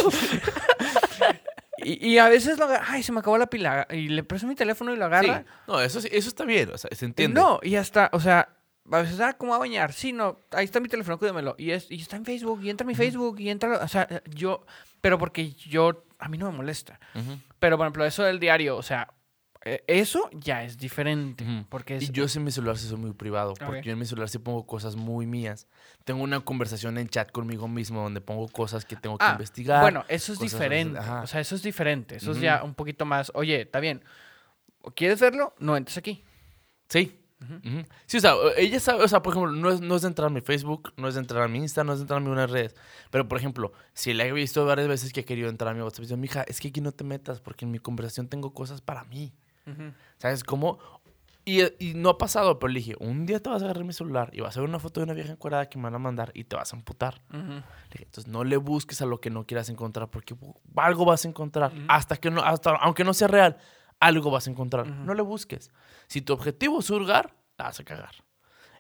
y, y a veces lo agarra, ay, se me acabó la pila. Y le presto mi teléfono y lo agarra. Sí. No, eso, eso está bien, o sea, se entiende. No, y hasta, o sea, a veces, ah, ¿cómo va a bañar? Sí, no, ahí está mi teléfono, cuídamelo. Y, es, y está en Facebook, y entra mi Facebook, y entra, o sea, yo, pero porque yo, a mí no me molesta. Ujú. Pero, por ejemplo, eso del diario, o sea, eh, eso ya es diferente. Ujú. Porque es, Y yo en mi celular sí soy muy privado, Ok. porque yo en mi celular sí pongo cosas muy mías. Tengo una conversación en chat conmigo mismo donde pongo cosas que tengo que Ah, investigar. Bueno, eso es así, diferente. O sea, eso es diferente. Eso es Ujú. ya un poquito más, oye, está bien. ¿Quieres verlo? No entres aquí. Sí. Ujú. Sí, o sea, ella sabe, o sea, por ejemplo, no es, no es de entrar a mi Facebook, no es de entrar a mi Insta, no es de entrar a mi unas redes. Pero, por ejemplo, si la he visto varias veces que ha querido entrar a mi WhatsApp, dice, mija, es que aquí no te metas porque en mi conversación tengo cosas para mí. ¿Sabes cómo? Y, y no ha pasado, pero le dije, un día te vas a agarrar mi celular y vas a ver una foto de una vieja encuadrada que me van a mandar y te vas a amputar. Ujú. Le dije, entonces no le busques a lo que no quieras encontrar porque algo vas a encontrar. Hasta que no, hasta, aunque no sea real, algo vas a encontrar. No le busques. Si tu objetivo es hurgar, la vas a cagar.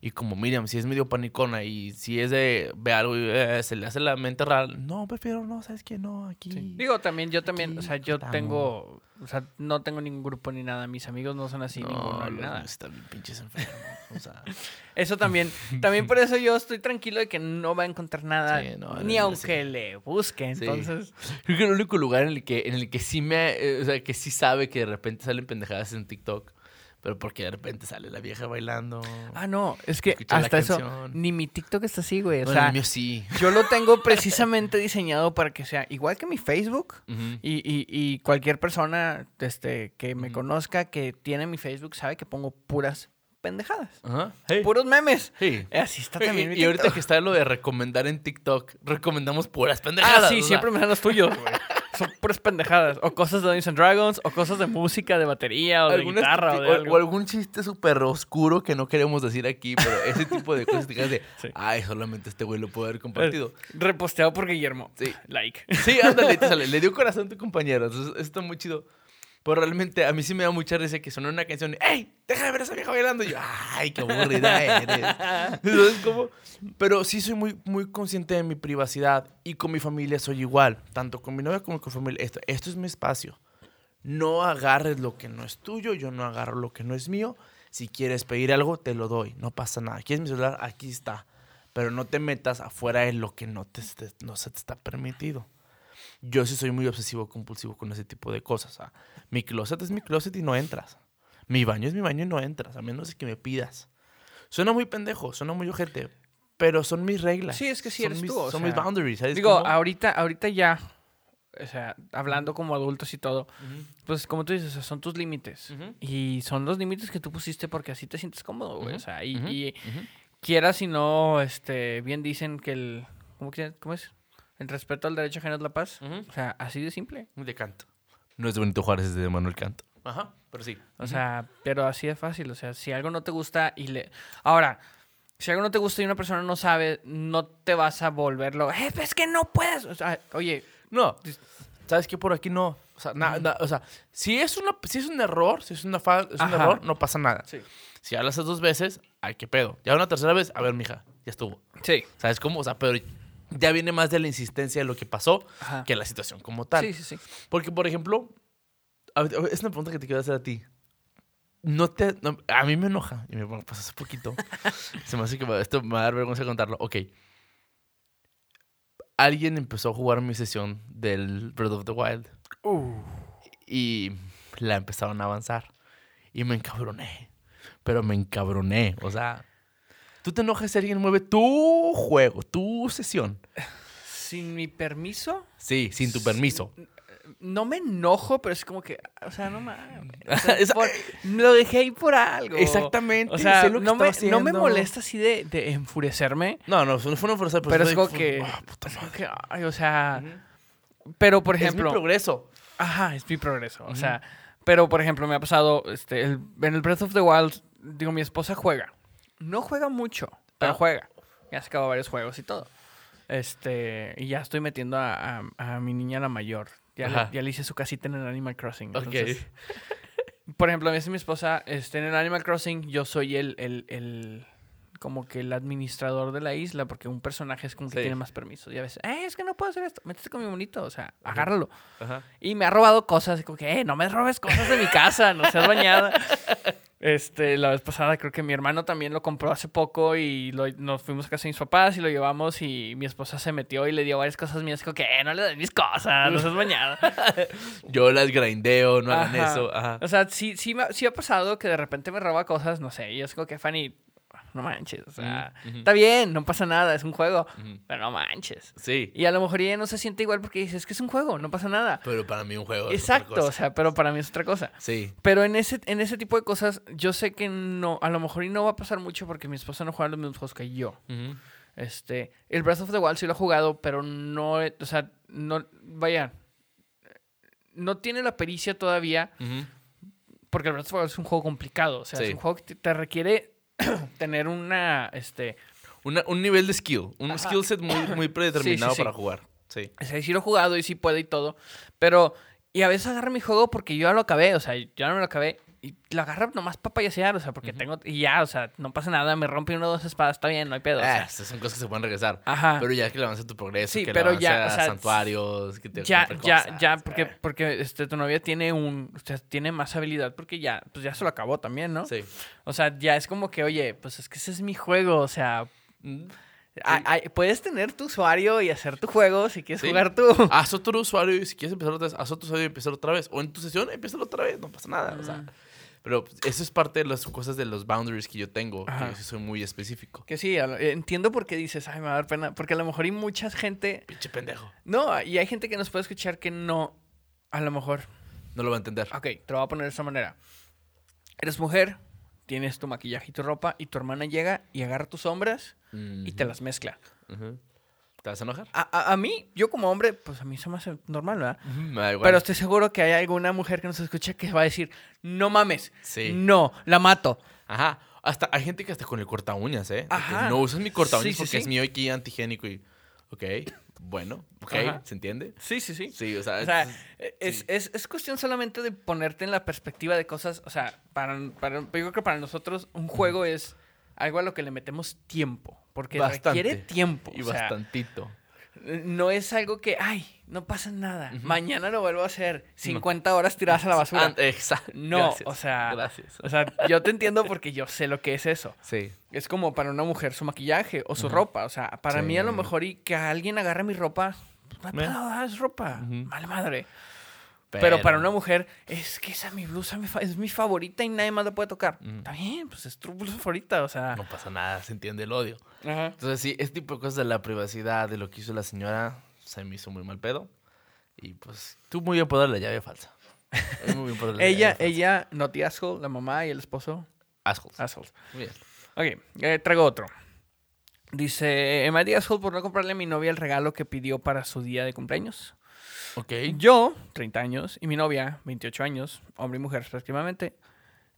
Y como Miriam, si es medio panicona y si es de ve algo y eh, se le hace la mente rara, no, prefiero no, ¿sabes qué? No, aquí. Digo, también, yo también, o sea, yo Aquí tengo, o sea, no tengo ningún grupo ni nada. Mis amigos no son así, ninguno no, ni no, nada. está bien pinches enfermo. O sea, Eso también, también por eso yo estoy tranquilo de que no va a encontrar nada, Sí, no, ni no, aunque sí. le busque. Sí. Entonces, creo que el único lugar en el que, en el que sí me, eh, o sea, que sí sabe que de repente salen pendejadas en TikTok, pero porque de repente sale la vieja bailando. ah, no, es que hasta eso, ni mi TikTok está así, güey. O sea, el mío sí. yo lo tengo precisamente diseñado para que sea igual que mi Facebook. Y, y, y cualquier persona este, que me conozca, que tiene mi Facebook, sabe que pongo puras pendejadas. Ajá. Hey. Puros memes. Sí. Así está también mi Y, ahorita que está lo de recomendar en TikTok, recomendamos puras pendejadas. Ah, sí, siempre me dan los tuyos, güey. Son puras pendejadas. O cosas de Dungeons and Dragons, o cosas de música, de batería, o de guitarra, o estupi- de o- algo. o algún chiste súper oscuro que no queremos decir aquí, pero ese tipo de cosas digas de, Sí. ay, solamente este güey lo puede haber compartido. Reposteado por Guillermo. Sí. Like. Sí, ándale, te sale. Le dio corazón a tu compañero. Entonces, eso está muy chido. Pero realmente a mí sí me da mucha risa que suena una canción. ¡Ey! ¡Deja de ver a esa vieja bailando! Y yo, ¡ay, qué aburrida eres! Entonces, como... Pero sí soy muy, muy consciente de mi privacidad. Y con mi familia soy igual. Tanto con mi novia como con mi familia. Esto, esto es mi espacio. No agarres lo que no es tuyo. Yo no agarro lo que no es mío. Si quieres pedir algo, te lo doy. No pasa nada. ¿Quieres mi celular? Aquí está. Pero no te metas afuera de lo que no, te, no se te está permitido. Yo sí soy muy obsesivo compulsivo con ese tipo de cosas. o sea, mi closet es mi closet y no entras. Mi baño es mi baño y no entras, a menos que me pidas. Suena muy pendejo, suena muy ojete, pero son mis reglas. Sí, es que sí son eres mis, tú, o Son sea, mis boundaries, ¿sabes Digo, cómo? ahorita, ahorita ya, o sea, hablando como adultos y todo, Ujú, pues como tú dices, o sea, son tus límites. ujú, Y son los límites que tú pusiste porque así te sientes cómodo, güey. O Ujú, sea, y, y quieras si no, este, bien dicen que el, ¿cómo, que- cómo es? El respeto al derecho ajeno es la paz. Ujú. O sea, así de simple. De canto. No es de Benito Juárez, es de Manuel Canto. Ajá, pero sí. O sea, pero así de fácil. O sea, si algo no te gusta y le... Ahora, si algo no te gusta y una persona no sabe, no te vas a volverlo, eh, es que no puedes. O sea, oye, No, ¿sabes qué? Por aquí no. O sea, na- na- o sea si, es una, si es un error, si es, una fa- es un error, no pasa nada. Sí. Si hablas dos veces, ay, qué pedo. Ya una tercera vez, a ver, mija, ya estuvo. sí. ¿Sabes cómo? O sea, pero ya viene más de la insistencia de lo que pasó Ajá. que la situación como tal. Sí, sí, sí. Porque, por ejemplo, es una pregunta que te quiero hacer a ti. No te, no- a mí me enoja, y me pasó hace poquito. Se me hace que esto me va a dar vergüenza contarlo. Ok. Alguien empezó a jugar mi sesión del Breath of the Wild Uh. y la empezaron a avanzar. Y me encabroné. Pero me encabroné. O sea, tú te enojas si alguien mueve tu juego, tu sesión. Sin mi permiso, Sí, sin tu permiso. no me enojo, pero es como que, o sea, no mames. O sea, Esa- por- lo dejé ahí por algo. Exactamente. O sea, sé lo que no, me, no me molesta así de, de enfurecerme, No, no, no fue una fuerza, pero es como que, ah, puta madre. que, ay, o sea, pero por es mi ejemplo, progreso. Ajá, es mi progreso. O sea, pero por ejemplo, me ha pasado este, el- en el Breath of the Wild, digo, mi esposa juega. No juega mucho, pero Ah. juega. Ya se acabó varios juegos y todo. Este, y ya estoy metiendo a, a- a mi niña la mayor. Ya le, ya le hice su casita en el Animal Crossing. Entonces, por ejemplo, a veces mi esposa este, en el Animal Crossing, yo soy el, el, el- como que el administrador de la isla, porque un personaje es como que Sí. tiene más permisos. Y a veces, eh, es que no puedo hacer esto. Métete con mi bonito, o sea, agárralo. Ajá. Y me ha robado cosas, como que, eh, no me robes cosas de mi casa, no seas bañada. Este, la vez pasada creo que mi hermano también lo compró hace poco y lo- nos fuimos a casa de mis papás y lo llevamos y mi esposa se metió y le dio varias cosas mías, como que, eh, no le des mis cosas, no seas bañada. Yo las grindeo, no hagan eso. Ajá. O sea, sí, sí, sí ha pasado que de repente me roba cosas, no sé, y es como que, Fanny, no manches, o sea, está bien, no pasa nada, es un juego, pero no manches. Sí. Y a lo mejor ella no se siente igual porque dice, es que es un juego, no pasa nada. Pero para mí un juego es otra Exacto, o cosa. sea, pero para mí es otra cosa. Sí. Pero en ese, en ese tipo de cosas, yo sé que no, a lo mejor y no va a pasar mucho porque mi esposa no juega los mismos juegos que yo. Este, el Breath of the Wild sí lo ha jugado, pero no, o sea, no, vaya, no tiene la pericia todavía porque el Breath of the Wild es un juego complicado, o sea, es un juego que te requiere tener una, este, Una- un nivel de skill. Un Ajá. skill set muy, muy predeterminado Sí, sí, sí. para jugar. Sí. o sea, sí lo he jugado y sí puede y todo, pero Y a veces agarra mi juego porque yo ya lo acabé, o sea, yo ya no me lo acabé. Y lo agarra nomás para payasear, o sea, porque tengo. Y ya, o sea, no pasa nada, me rompe una o dos espadas, está bien, no hay pedo. o sea. esas son cosas que se pueden regresar. Ajá. Pero ya que le avances tu progreso, Sí, que pero le ya, o a sea, santuarios, que te ya, ya, cosas, ya, porque, eh. porque este, tu novia tiene un. O sea, tiene más habilidad porque ya, pues ya se lo acabó también, ¿no? Sí. O sea, ya es como que, oye, pues es que ese es mi juego, o sea. ay, puedes tener tu usuario y hacer tu juego si quieres Sí. jugar tú. Haz otro usuario y si quieres empezar otra vez, haz otro usuario y empezar otra vez. O en tu sesión, empieza otra vez, no pasa nada. O sea, pero eso es parte de las cosas de los boundaries que yo tengo, Ajá. que yo sí soy muy específico. Que sí, entiendo por qué dices, ay, me va a dar pena. Porque a lo mejor hay mucha gente. Pinche pendejo. No, y hay gente que nos puede escuchar que no. A lo mejor. No lo va a entender. Ok, te lo voy a poner de esta manera. Eres mujer, tienes tu maquillaje y tu ropa, y tu hermana llega y agarra tus sombras y te las mezcla. Ujú. ¿Te vas a enojar? A, a- a mí, yo como hombre, pues a mí se me hace normal, ¿verdad? Pero estoy seguro que hay alguna mujer que nos escuche que va a decir, no mames, Sí. no, la mato. Ajá. Hasta, hay gente que hasta con el corta uñas, ¿eh? Que Ajá. No usas mi corta uñas Sí, porque sí. es mío aquí antigénico y. Ok, bueno, ok, Ajá. ¿se entiende? Sí, sí, sí. Sí, o sea. O sea, es- es, es cuestión solamente de ponerte en la perspectiva de cosas. O sea, para, para, yo creo que para nosotros un juego es algo a lo que le metemos tiempo. Porque Bastante. requiere tiempo. Y o sea, bastantito. no es algo que, ay, no pasa nada. Mañana lo vuelvo a hacer. 50 horas tiradas a la basura. Ah, exacto. no, Gracias, o sea. Gracias. O sea, yo te entiendo porque yo sé lo que es eso. Sí. Es como para una mujer su maquillaje o su ropa. O sea, para mí a lo mejor y que alguien agarre mi ropa, pues, no es ropa. Ujú. Vale madre. Pero, para una mujer, es que esa mi blusa es mi favorita y nadie más la puede tocar. Ujú. Está bien, pues es tu blusa favorita, o sea. No pasa nada, se entiende el odio. Ajá. Entonces, sí, este tipo de cosas de la privacidad, de lo que hizo la señora, se me hizo muy mal pedo. Y pues, tú muy bien por dar la llave falsa. Muy bien por darle la Ella, llave falsa. ella, Naughty Asshole, la mamá y el esposo, Assholes. assholes. Muy bien. Ok, eh, traigo otro. Dice, Emma Asshole por no comprarle a mi novia el regalo que pidió para su día de cumpleaños. Ok. Yo, 30 años, y mi novia, 28 años, hombre y mujer respectivamente,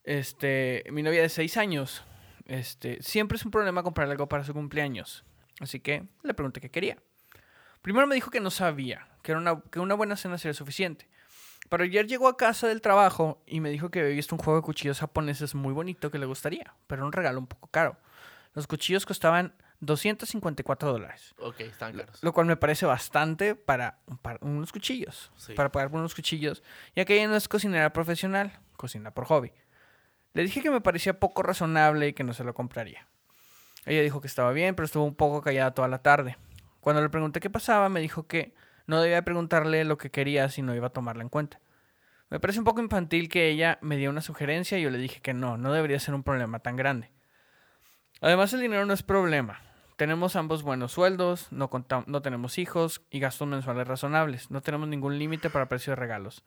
este, mi novia de 6 años, este, siempre es un problema comprarle algo para su cumpleaños. Así que le pregunté qué quería. Primero me dijo que no sabía, que, era una, que una buena cena sería suficiente. Pero ayer llegó a casa del trabajo y me dijo que había visto un juego de cuchillos japoneses muy bonito que le gustaría, pero un regalo un poco caro. Los cuchillos costaban 254 dólares. Ok, están caros. Lo cual me parece bastante para un par- unos cuchillos. Sí. Para pagar por unos cuchillos. Ya que ella no es cocinera profesional, cocina por hobby. Le dije que me parecía poco razonable y que no se lo compraría. Ella dijo que estaba bien, pero estuvo un poco callada toda la tarde. Cuando le pregunté qué pasaba, me dijo que no debía preguntarle lo que quería si no iba a tomarla en cuenta. Me parece un poco infantil que ella me dio una sugerencia y yo le dije que no, no debería ser un problema tan grande. Además, el dinero no es problema. Tenemos ambos buenos sueldos, no, no tenemos hijos y gastos mensuales razonables. No tenemos ningún límite para precio de regalos.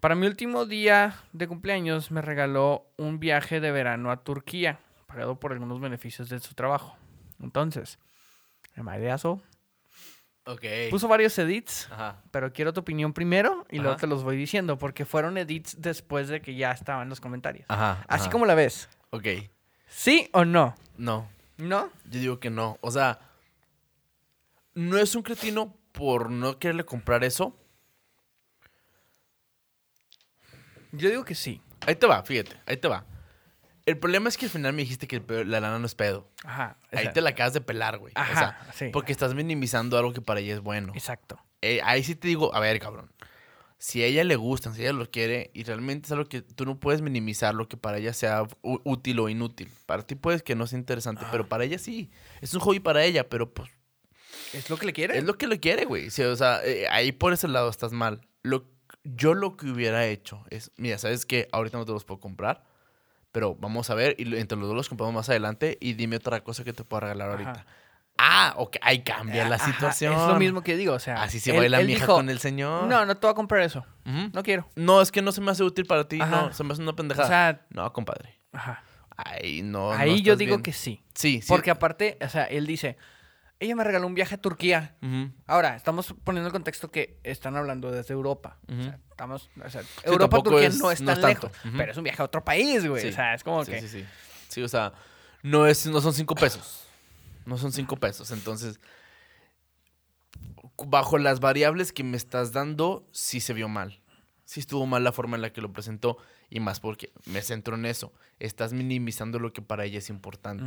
Para mi último día de cumpleaños me regaló un viaje de verano a Turquía, pagado por algunos beneficios de su trabajo. Entonces, el maedeazo Ok. puso varios edits, Ajá. pero quiero tu opinión primero y luego te los voy diciendo, porque fueron edits después de que ya estaban los comentarios. Ajá. Así como la ves. Ok. ¿Sí o no? No. ¿No? Yo digo que no. O sea, no es un cretino por no quererle comprar eso. Yo digo que sí. Ahí te va, fíjate, ahí te va. El problema es que al final me dijiste que pedo- la lana no es pedo. Ajá. Ahí te la acabas de pelar, güey. O Ajá, sea, sí. porque estás minimizando algo que para ella es bueno. Exacto. Eh, ahí sí te digo, a ver, cabrón. Si a ella le gustan, si ella lo quiere, y realmente es algo que tú no puedes minimizar lo que para ella sea útil o inútil. Para ti puedes que no sea interesante, pero para ella sí. Es un hobby para ella, pero pues ¿Es lo que le quiere? es lo que le quiere, güey. Sí, o sea, eh, ahí por ese lado estás mal. Lo, yo lo que hubiera hecho es, mira, ¿sabes qué? Ahorita no te los puedo comprar, pero vamos a ver y entre los dos los compramos más adelante y dime otra cosa que te puedo regalar ahorita. Ah, ok, ahí cambia la Ajá, situación. Es lo mismo que digo, o sea. Así se él- baila él mi hija dijo, con el señor. No, no te voy a comprar eso. No quiero. No, es que no se me hace útil para ti. Ajá. No, se me hace una pendejada. O sea, no, compadre. ajá. Ahí no. no Ahí yo digo bien. que sí. Sí, sí. Porque aparte, o sea, él dice, ella me regaló un viaje a Turquía. Ahora, estamos poniendo el contexto que están hablando desde Europa. O sea, estamos, o sea, Europa, Turquía es- no es no tan es lejos. Pero es un viaje a otro país, güey. Sí. O sea, es como sí, que... Sí, sí. Sí, o sea, no, es, no son cinco pesos. No son cinco pesos. Entonces, bajo las variables que me estás dando, sí se vio mal. Sí estuvo mal la forma en la que lo presentó y más porque me centro en eso. Estás minimizando lo que para ella es importante.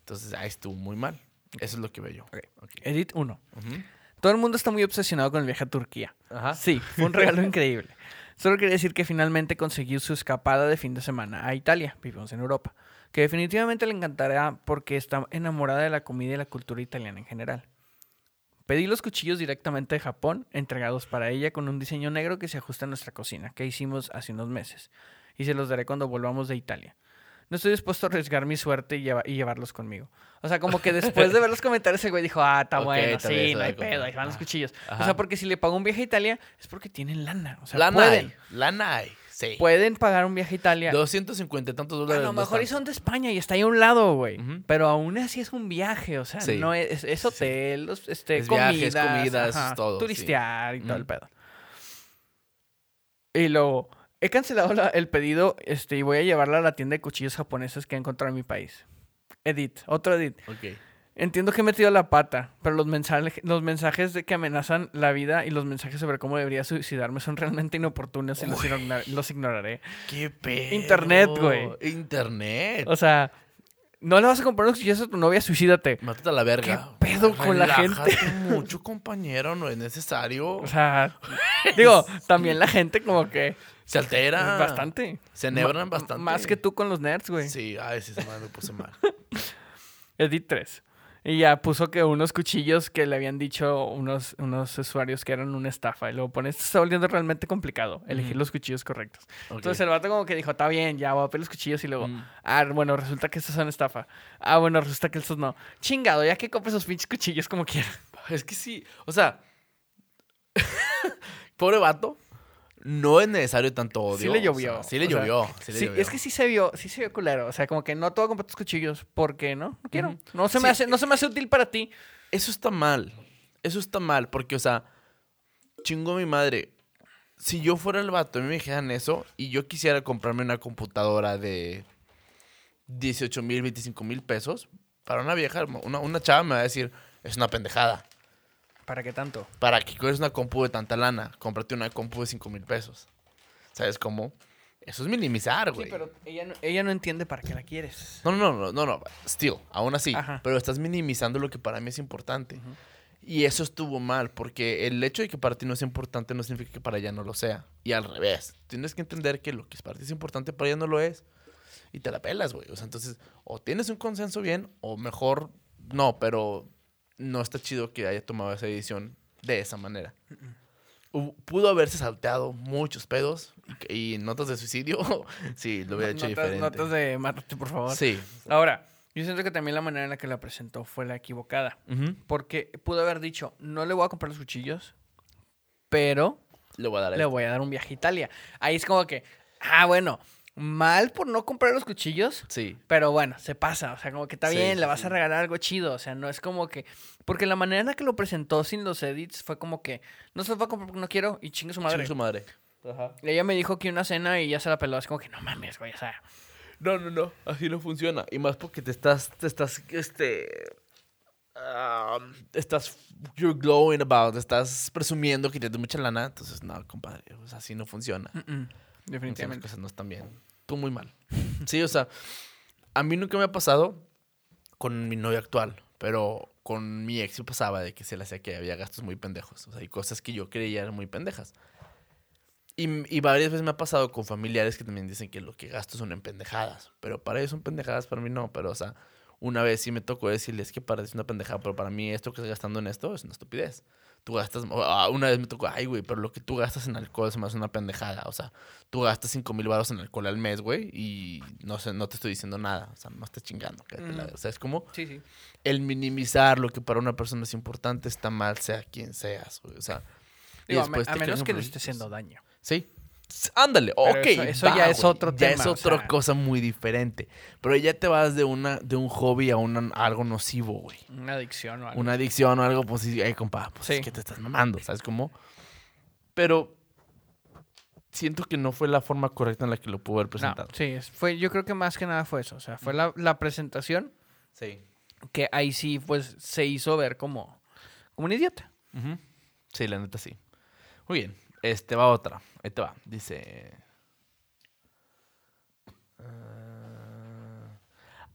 Entonces, ahí estuvo muy mal. Eso es lo que veo yo. Edit 1. Ujú. Todo el mundo está muy obsesionado con el viaje a Turquía. Ajá. Sí, fue un regalo increíble. Solo quería decir que finalmente consiguió su escapada de fin de semana a Italia, vivimos en Europa, que definitivamente le encantará porque está enamorada de la comida y la cultura italiana en general. Pedí los cuchillos directamente de Japón, entregados para ella con un diseño negro que se ajusta a nuestra cocina, que hicimos hace unos meses, y se los daré cuando volvamos de Italia. No estoy dispuesto a arriesgar mi suerte y, lleva- y llevarlos conmigo. O sea, como que después de ver los comentarios, el güey dijo, ah, está bueno, sí, no hay pedo, ahí van los Ajá. cuchillos. O sea, porque si le pagó un viaje a Italia, es porque tienen lana. O sea, Lana pueden. hay. Lana hay. Sí. Pueden pagar un viaje a Italia. 250 y tantos A dólares. lo no mejor y son de España y está ahí a un lado, güey. Pero aún así es un viaje, o sea, Sí. no es, es hotel, los- este, Es viajes, comidas, ajá, todo, sí. Turistear y todo el pedo. Y luego, he cancelado la- el pedido este, y voy a llevarla a la tienda de cuchillos japoneses que he encontrado en mi país. Edit, otro edit. Ok. Entiendo que he metido la pata, pero los mensajes, los mensajes de que amenazan la vida y los mensajes sobre cómo debería suicidarme son realmente inoportunos y los, ignorar- los ignoraré. ¿Qué pedo? Internet, güey. Internet. O sea, no le vas a comprar cuchillos a tu novia, suicídate. Mátate a la verga. ¿Qué pedo con la gente? mucho, compañero. No es necesario. O sea, digo, también la gente como que se altera. bastante. Se enebran bastante. Más que tú con los nerds, güey. Sí, se me me puse mal. Edit 3. Y ya puso que unos cuchillos que le habían dicho unos, unos usuarios que eran una estafa. Y luego pone, esto está volviendo realmente complicado, elegir los cuchillos correctos. Entonces el vato como que dijo, está bien, ya voy a pedir los cuchillos y luego, Mm. ah, bueno, resulta que estos son estafa. Ah, bueno, resulta que estos no. Chingado, ya que compres esos pinches cuchillos como quieras. Es que sí, o sea, pobre vato, no es necesario tanto odio. Sí le o llovió. sea, sí le o sea, llovió. sí le sí, llovió. es que sí se vio, sí se vio culero. O sea, como que no te voy a comprar tus cuchillos porque no, no quiero. No se me Sí. hace, no se me hace útil para ti. Eso está mal. Eso está mal, porque, o sea, chingo mi madre. Si yo fuera el vato y me dijeran eso y yo quisiera comprarme una computadora de 18 mil, 25 mil pesos, para una vieja, una, una chava me va a decir, es una pendejada. ¿Para qué tanto? ¿Para qué quieres una compu de tanta lana? Cómprate una compu de 5 mil pesos. ¿Sabes cómo? Eso es minimizar, güey. Sí, pero ella no, ella no entiende para qué la quieres. No, no, no, no, no, still, aún así. Ajá. Pero estás minimizando lo que para mí es importante. Y eso estuvo mal, porque el hecho de que para ti no es importante no significa que para ella no lo sea. Y al revés. Tienes que entender que lo que para ti es importante, para ella no lo es. Y te la pelas, güey. O sea, entonces, o tienes un consenso bien, o mejor no, pero no está chido que haya tomado esa decisión de esa manera. Pudo haberse salteado muchos pedos y, y notas de suicidio. sí, lo hubiera hecho notas, diferente. notas de mátate, por favor. Sí. Ahora, yo siento que también la manera en la que la presentó fue la equivocada. Porque pudo haber dicho, no le voy a comprar los cuchillos, pero Le voy a dar le esto. voy a dar un viaje a Italia. Ahí es como que, ah, bueno, mal por no comprar los cuchillos, Sí. pero bueno, se pasa. O sea, como que está Sí, bien, sí, le vas sí. a regalar algo chido. O sea, no es como que. Porque la manera en la que lo presentó sin los edits fue como que no se los va a comprar porque no quiero y chingue su madre. Chingue su madre. Ajá. Y Ella me dijo que una cena y ya se la peló. Es como que no mames, güey. O sea, No, no, no. Así no funciona. Y más porque te estás, te estás, este... um, estás, you're glowing about, estás presumiendo que tienes mucha lana. Entonces, no, compadre, o sea, así no funciona. mm, mm, Así las definitivamente. cosas no están bien. Tú muy mal. Sí, o sea, a mí nunca me ha pasado con mi novia actual, pero con mi ex pasaba de que se le hacía que había gastos muy pendejos. O sea, hay cosas que yo creía eran muy pendejas. Y, y varias veces me ha pasado con familiares que también dicen que lo que gasto son en pendejadas. Pero para ellos son pendejadas, para mí no. Pero, o sea, una vez sí me tocó decirles que es una pendejada, pero para mí esto que estás gastando en esto es una estupidez. Tú gastas, ah, una vez me tocó, ay, güey, pero lo que tú gastas en alcohol se me hace una pendejada. O sea, tú gastas 5 mil baros en alcohol al mes, güey, y no sé, no te estoy diciendo nada. O sea, no estás chingando. la- Ujú. O sea, es como Sí, sí. el minimizar lo que para una persona es importante está mal, sea quien seas, güey. O sea, y Digo, a, me- menos que le esté haciendo daño. Sí. Ándale, Pero ok. eso- eso ya es otro Ya tema, es o otra sea. cosa muy diferente. Pero ya te vas de una de un hobby a, una- a algo nocivo, güey. Una adicción o algo. Una adicción o algo, pues sí, ay, compa, pues Sí. es que te estás mamando, ¿sabes cómo? Pero siento que no fue la forma correcta en la que lo pudo haber No, presentado. sí, es- fue, yo creo que más que nada fue eso. O sea, fue la, la presentación Sí. que ahí sí, pues, se hizo ver como, como un idiota. Sí, la neta sí. Muy bien. Este va otra. Ahí te va. Dice.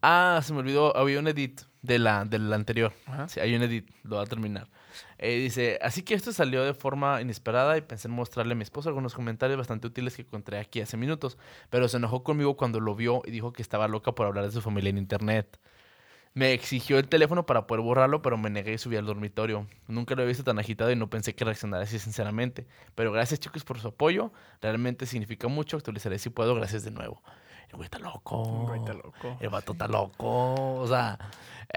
Ah, se me olvidó. Había un edit de la, del anterior. Ajá. Sí, hay un edit. Lo va a terminar. Eh, dice, así que esto salió de forma inesperada y pensé en mostrarle a mi esposo algunos comentarios bastante útiles que encontré aquí hace minutos, pero se enojó conmigo cuando lo vio y dijo que estaba loca por hablar de su familia en internet. Me exigió el teléfono para poder borrarlo, pero me negué y subí al dormitorio. Nunca lo he visto tan agitado y no pensé que reaccionara así sinceramente. Pero gracias chicos por su apoyo. Realmente significa mucho. Actualizaré si puedo. Gracias de nuevo. El güey está loco. Güey, está loco. El vato está loco. O sea,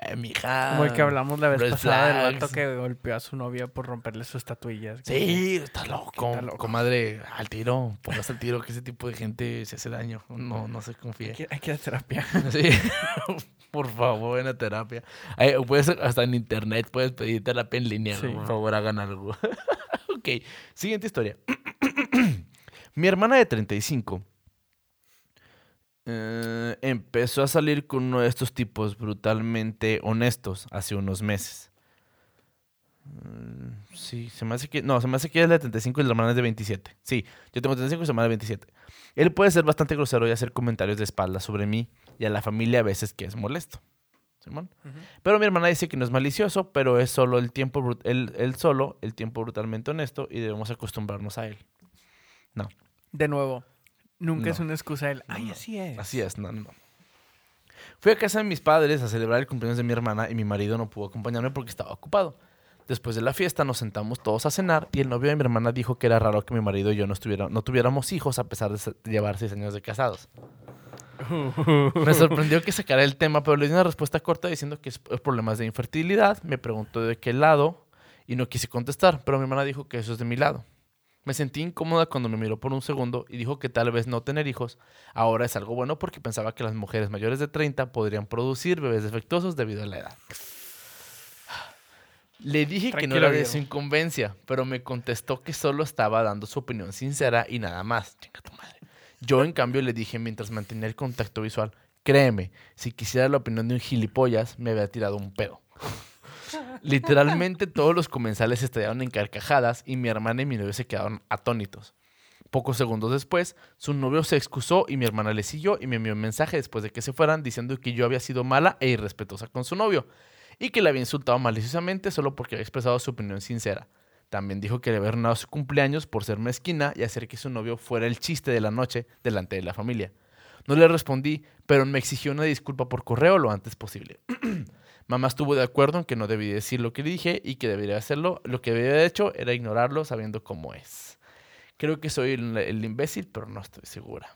eh, mija. Como el que hablamos la vez red pasada del vato flags. que golpeó a su novia por romperle sus estatuillas. Sí, está loco. Está loco. Comadre, al tiro. Póngase al tiro que ese tipo de gente se hace daño. No, no se Hay confíe. que, hay que ir a terapia. Sí. Por favor, en la terapia. Ay, puedes, hasta en internet puedes pedir terapia en línea. Sí. Por favor, hagan algo. ok, siguiente historia. Mi hermana de 35 eh, empezó a salir con uno de estos tipos brutalmente honestos hace unos meses. Mm, Sí, se me hace que. No, se me hace que es de 35 y la hermana es de 27. Sí, yo tengo 35 y su hermana de 27. Él puede ser bastante grosero y hacer comentarios de espalda sobre mí y a la familia a veces que es molesto. Simón. Pero mi hermana dice que no es malicioso, pero es solo el tiempo, él, él solo, el tiempo brutalmente honesto y debemos acostumbrarnos a él. De nuevo, nunca No. es una excusa el, ay, no. así es. Así es, no, no. Fui a casa de mis padres a celebrar el cumpleaños de mi hermana y mi marido no pudo acompañarme porque estaba ocupado. Después de la fiesta nos sentamos todos a cenar y el novio de mi hermana dijo que era raro que mi marido y yo no, estuviera- no tuviéramos hijos a pesar de llevar seis años de casados. Me sorprendió que sacara el tema, pero le di una respuesta corta diciendo que es problemas de infertilidad. Me preguntó de qué lado y no quise contestar, pero mi hermana dijo que eso es de mi lado. Me sentí incómoda cuando me miró por un segundo y dijo que tal vez no tener hijos ahora es algo bueno porque pensaba que las mujeres mayores de 30 podrían producir bebés defectuosos debido a la edad. Le dije que no era de su incumbencia, pero me contestó que solo estaba dando su opinión sincera y nada más. Chinga tu madre. Yo, en cambio, le dije mientras mantenía el contacto visual, créeme, si quisiera la opinión de un gilipollas, me había tirado un pedo. Literalmente todos los comensales estallaron en carcajadas y mi hermana y mi novio se quedaron atónitos. Pocos segundos después, su novio se excusó y mi hermana le siguió y me envió un mensaje después de que se fueran diciendo que yo había sido mala e irrespetuosa con su novio y que le había insultado maliciosamente solo porque había expresado su opinión sincera. También dijo que le había arruinado su cumpleaños por ser mezquina y hacer que su novio fuera el chiste de la noche delante de la familia. No le respondí, pero me exigió una disculpa por correo lo antes posible. Mamá estuvo de acuerdo en que no debí decir lo que le dije y que debería hacerlo. Lo que había hecho era ignorarlo sabiendo cómo es. Creo que soy el, el imbécil, pero no estoy segura.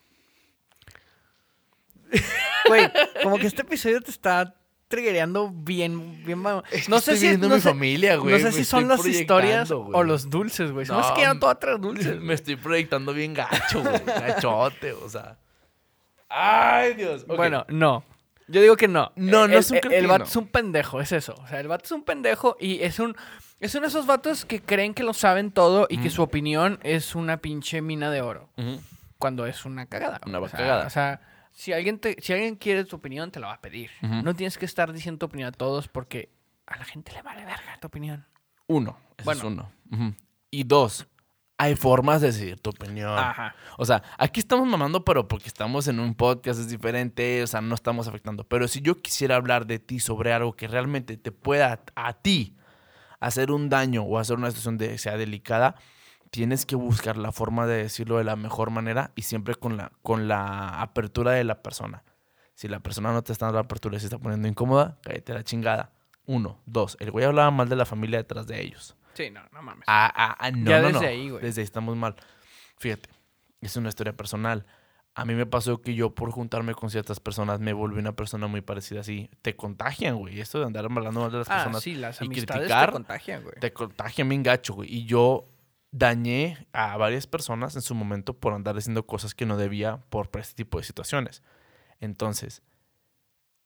Güey, como que este episodio te está triggereando bien, bien. Es no sé estoy si, viendo no mi sé- familia, güey. No sé me si son las historias proyectando, o los dulces, güey. No, hace que voy a traer dulces. Me estoy proyectando bien gacho, güey. Gachote, o sea. Ay, Dios. Bueno, no. Yo digo que no. No, no es un el, el cretino. vato es un pendejo, es eso. O sea, el vato es un pendejo y es un. Es uno de esos vatos que creen que lo saben todo y que su opinión es una pinche mina de oro. Cuando es una cagada. Una o sea, cagada. O sea, si alguien, te, si alguien quiere tu opinión, te la va a pedir. No tienes que estar diciendo tu opinión a todos porque a la gente le vale verga tu opinión. Uno. Bueno. es uno. Y dos. Hay formas de decidir tu opinión. Ajá. O sea, aquí estamos mamando, pero porque estamos en un podcast es diferente, o sea, no estamos afectando. Pero si yo quisiera hablar de ti sobre algo que realmente te pueda a ti hacer un daño o hacer una situación de, sea delicada, tienes que buscar la forma de decirlo de la mejor manera y siempre con la, con la apertura de la persona. Si la persona no te está dando la apertura y se está poniendo incómoda, cállate la chingada. Uno. Dos. El güey hablaba mal de la familia detrás de ellos. Sí, no, no mames. Ah, ah, ah, no, Ya no, desde no. ahí, güey. Desde ahí estamos mal. Fíjate, es una historia personal. A mí me pasó que yo por juntarme con ciertas personas me volví una persona muy parecida así. Te contagian, güey. Esto de andar hablando mal de las ah, personas sí, las y amistades criticar, te contagian, güey. te contagian bien gacho, güey. Y yo dañé a varias personas en su momento por andar diciendo cosas que no debía por este tipo de situaciones. Entonces,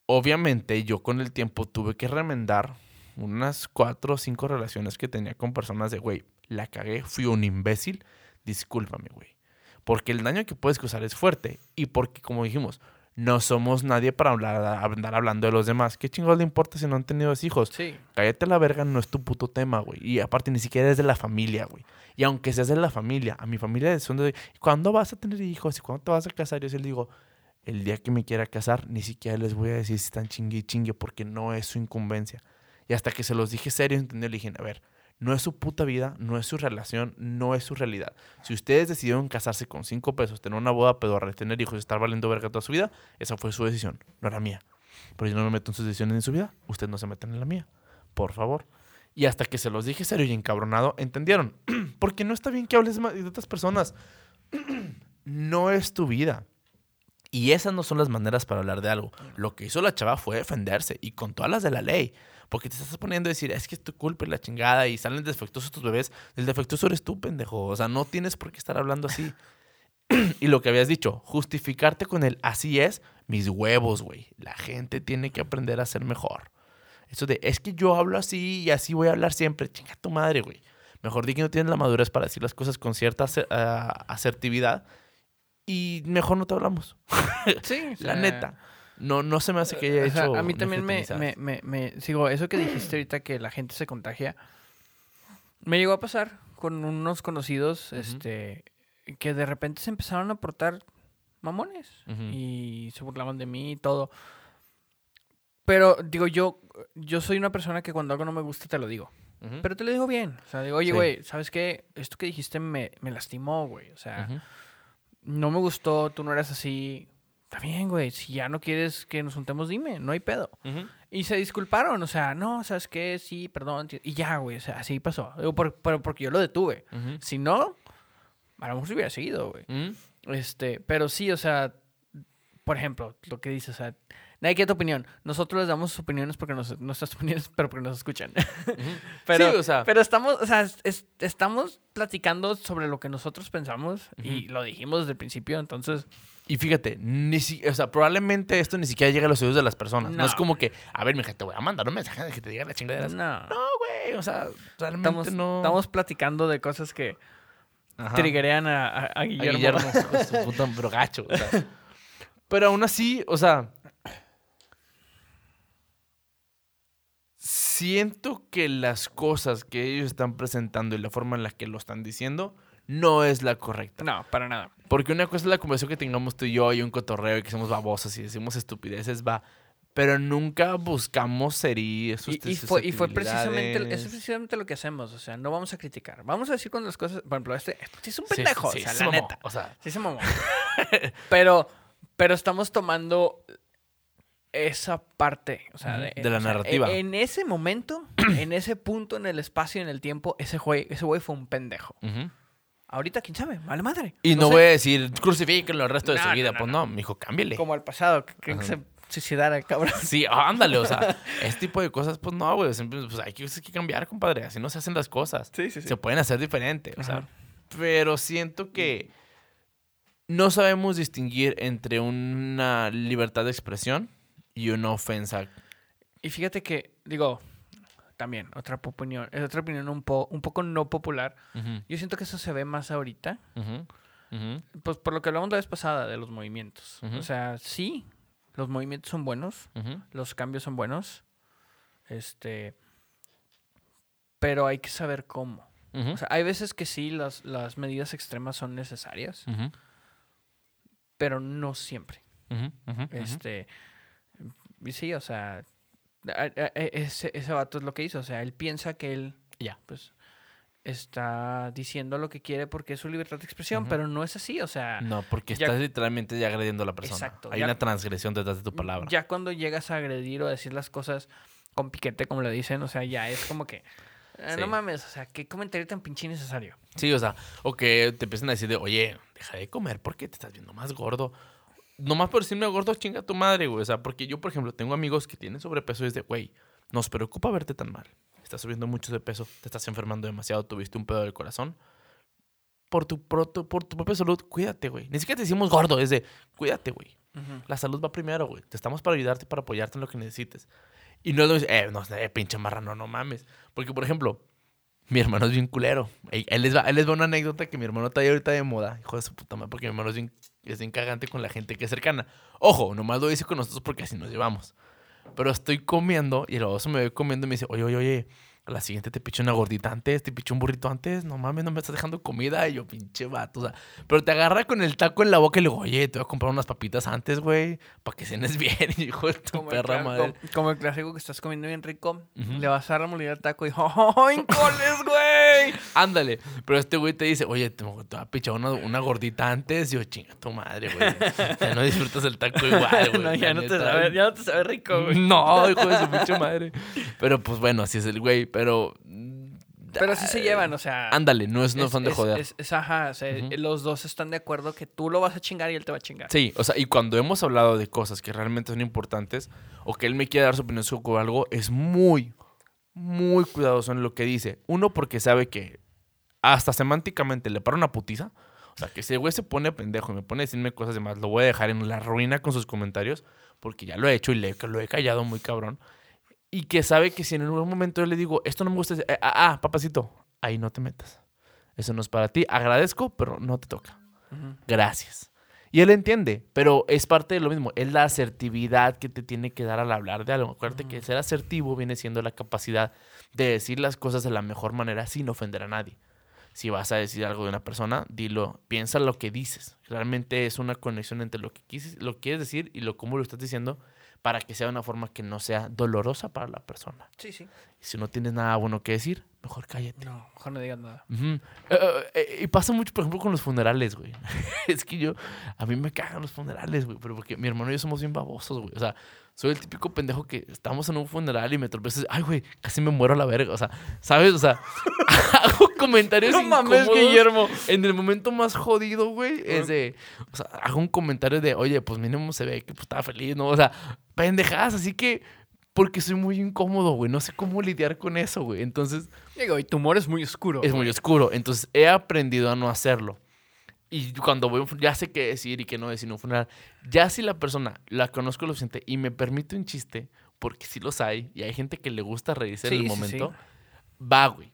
obviamente yo con el tiempo tuve que remendar unas cuatro o cinco relaciones que tenía con personas de, güey, la cagué, fui un imbécil, discúlpame, güey. Porque el daño que puedes causar es fuerte y porque, como dijimos, No somos nadie para hablar, andar hablando de los demás. ¿Qué chingados le importa si no han tenido hijos? Sí. Cállate la verga, no es tu puto tema, güey. Y aparte, ni siquiera es de la familia, güey. Y aunque seas de la familia, a mi familia son de, ¿cuándo vas a tener hijos? ¿Y cuándo te vas a casar? Yo sí les digo, el día que me quiera casar, ni siquiera les voy a decir si están chingue y chingue, porque no es su incumbencia. Y hasta que se los dije serio, entendí, le dije, a ver, no es su puta vida, no es su relación, no es su realidad. Si ustedes decidieron casarse con cinco pesos, tener una boda pedorra, tener hijos estar valiendo verga toda su vida, esa fue su decisión, no era mía. Pero yo no me meto en sus decisiones en su vida, ustedes no se meten en la mía. Por favor. Y hasta que se los dije serio y encabronado, entendieron. Porque no está bien que hables de otras personas. no es tu vida. Y esas no son las maneras para hablar de algo. Lo que hizo la chava fue defenderse y con todas las de la ley. Porque te estás poniendo a decir, es que es tu culpa y la chingada y salen defectuosos tus bebés. El defectuoso eres tú, pendejo. O sea, no tienes por qué estar hablando así. y lo que habías dicho, justificarte con el así es, mis huevos, güey. La gente tiene que aprender a ser mejor. Eso de, es que yo hablo así y así voy a hablar siempre. Chinga tu madre, güey. Mejor di que no tienes la madurez para decir las cosas con cierta ah, asertividad y mejor no te hablamos. Sí, la neta. No, no se me hace que haya hecho. a mí también me, me, me, Sigo, eso que dijiste ahorita que la gente se contagia. Me llegó a pasar con unos conocidos, este, que de repente se empezaron a portar mamones y se burlaban de mí y todo. Pero digo, yo, yo soy una persona que cuando algo no me gusta te lo digo. Pero te lo digo bien. O sea, digo, oye, güey, ¿sabes qué? Esto que dijiste me, me lastimó, güey. O sea, no me gustó, tú no eras así. Está bien, güey. Si ya no quieres que nos juntemos, dime, no hay pedo. Y se disculparon, o sea, no, ¿sabes qué? Sí, perdón. Y ya, güey, o sea, así pasó. pero porque yo lo detuve. Si no, a lo mejor se hubiera seguido, güey. Este, pero sí, o sea, por ejemplo, lo que dices, o sea, Nadie quiere tu opinión. Nosotros les damos sus opiniones porque nos, nuestras opiniones, pero porque nos escuchan. pero, sí, o sea. pero estamos, o sea, estamos platicando sobre lo que nosotros pensamos y lo dijimos desde el principio, entonces. Y fíjate, ni si, o sea, probablemente esto ni siquiera llega a los oídos de las personas. No, es como que, a ver, mija, te voy a mandar un mensaje de que te diga la chingadera. No. No, güey, o sea, realmente estamos, no. Estamos platicando de cosas que triggerean a, a, Guillermo. A Guillermo, su puto brogacho. O sea. Pero aún así, o sea, siento que las cosas que ellos están presentando y la forma en la que lo están diciendo no es la correcta. No, para nada. Porque una cosa es la conversación que tengamos tú y yo y un cotorreo y que somos babosas y decimos estupideces, va. Pero nunca buscamos herir y, y, fue, y fue precisamente, eso es precisamente lo que hacemos. O sea, no vamos a criticar. Vamos a decir cuando las cosas. Por ejemplo, este, este es un pendejo. Sí, o sea, la neta. O sea, sí se mamó. pero, pero estamos tomando esa parte, o sea, de, la narrativa. en ese momento, en ese punto, en el espacio, en el tiempo, ese güey, ese güey fue un pendejo. Ahorita, quién sabe, vale madre. Y no, voy a decir, crucifíquenlo el resto de su vida. pues no, mi hijo, cámbiale. Como al pasado, que, se suicidara el cabrón. Sí, ándale, o sea, este tipo de cosas, pues no, güey. pues hay que, cambiar, compadre. Así no se hacen las cosas. Sí, sí, sí. Se pueden hacer diferente, o sea. Pero siento que no sabemos distinguir entre una libertad de expresión y una ofensa. Y fíjate que, digo, también, otra opinión, es otra opinión un, un poco no popular. Yo siento que eso se ve más ahorita. Pues por lo que hablamos la vez pasada de los movimientos. O sea, sí, los movimientos son buenos, los cambios son buenos. Este. Pero hay que saber cómo. O sea, hay veces que sí, las, las medidas extremas son necesarias. Pero no siempre. Este sí, o sea, ese, ese vato es lo que hizo. O sea, él piensa que él, ya, pues, está diciendo lo que quiere porque es su libertad de expresión, pero no es así, o sea... No, porque estás literalmente ya agrediendo a la persona. Exacto. Hay una transgresión detrás de tu palabra. Ya cuando llegas a agredir o a decir las cosas con piquete, como le dicen, o sea, ya es como que... Eh, no mames, o sea, qué comentario tan pinche necesario. Sí, o sea, o que te empiecen a decir de, oye, deja de comer porque te estás viendo más gordo nomás por decirme gordo, chinga tu madre, güey. O sea, porque yo, por ejemplo, tengo amigos que tienen sobrepeso y es de, güey, nos preocupa verte tan mal. Estás subiendo mucho de peso, te estás enfermando demasiado, tuviste un pedo del corazón. Por tu, por tu, propia salud, cuídate, güey. Ni siquiera te decimos gordo, es de, cuídate, güey. La salud va primero, güey. Te estamos para ayudarte, para apoyarte en lo que necesites. Y no es lo eh, no, eh, pinche marrano, no mames. Porque, por ejemplo, Mi hermano es bien culero. Él, les va, él les va una anécdota que mi hermano está ahí ahorita de moda. Hijo de su puta madre, porque mi hermano es bien, es bien cagante con la gente que es cercana. Ojo, nomás lo dice con nosotros porque así nos llevamos. Pero estoy comiendo y el baboso me ve comiendo y me dice, oye, oye, oye, a la siguiente te picho una gordita antes, te picho un burrito antes, no mames, no me estás dejando comida. Y yo, pinche vato, o sea, pero te agarra con el taco en la boca y le digo, oye, te voy a comprar unas papitas antes, güey, para que cenes bien. Hijo de tu Como perra madre. como, como el clásico que estás comiendo bien rico, le vas a remolir el taco y ¡Oh, en coles, güey! Ándale. Pero este güey te dice, oye, te, voy a pichar una, una gordita antes. Y yo, chinga tu madre, güey. Ya no disfrutas el taco igual, güey. no, ya, no te sabe, ya no te sabe rico, güey. No, hijo de su pinche madre. Pero pues bueno, así es el güey. Pero. Pero sí se llevan, o sea. Ándale, no es, no son de joder. Es, es- ajá, o sea, los dos están de acuerdo que tú lo vas a chingar y él te va a chingar. Sí, o sea, y cuando hemos hablado de cosas que realmente son importantes o que él me quiere dar su opinión sobre algo, es muy, muy cuidadoso en lo que dice. Uno, porque sabe que hasta semánticamente le para una putiza. O sea, que ese güey se pone pendejo y me pone a decirme cosas demás, lo voy a dejar en la ruina con sus comentarios, porque ya lo he hecho y le, lo he callado muy cabrón. Y que sabe que si en algún momento yo le digo, esto no me gusta, eh, ah, ah, papacito, ahí no te metas. Eso no es para ti. Agradezco, pero no te toca gracias. Y él entiende, pero es parte de lo mismo. Es la asertividad que te tiene que dar al hablar de algo. Acuérdate que ser asertivo viene siendo la capacidad de decir las cosas de la mejor manera sin ofender a nadie. Si vas a decir algo de una persona, dilo, piensa lo que dices. Realmente es una conexión entre lo que quieres, lo quieres decir y lo cómo lo estás diciendo para que sea de una forma que no sea dolorosa para la persona. Sí, sí. Si no tienes nada bueno que decir, mejor cállate. No, mejor no digas nada. Eh, eh, eh, y pasa mucho, por ejemplo, con los funerales, güey. es que yo, a mí me cagan los funerales, güey, pero porque mi hermano y yo somos bien babosos, güey. O sea, soy el típico pendejo que estamos en un funeral y me tropiezo. Ay, güey, casi me muero a la verga. O sea, ¿sabes? O sea, hago comentarios No mames, Guillermo. En el momento más jodido, güey, es de... O sea, hago un comentario de, oye, pues mínimo se ve que pues, estaba feliz, ¿no? O sea, pendejadas, así que... Porque soy muy incómodo, güey. No sé cómo lidiar con eso, güey. Entonces, Digo, y tu humor es muy oscuro. es muy oscuro. Entonces he aprendido a no hacerlo. Y cuando voy a un fu- ya sé qué decir y qué no decir en un funeral. Ya si la persona la conozco lo suficiente y me permite un chiste, porque sí los hay, y hay gente que le gusta reírse Sí, en el momento, sí. va, güey.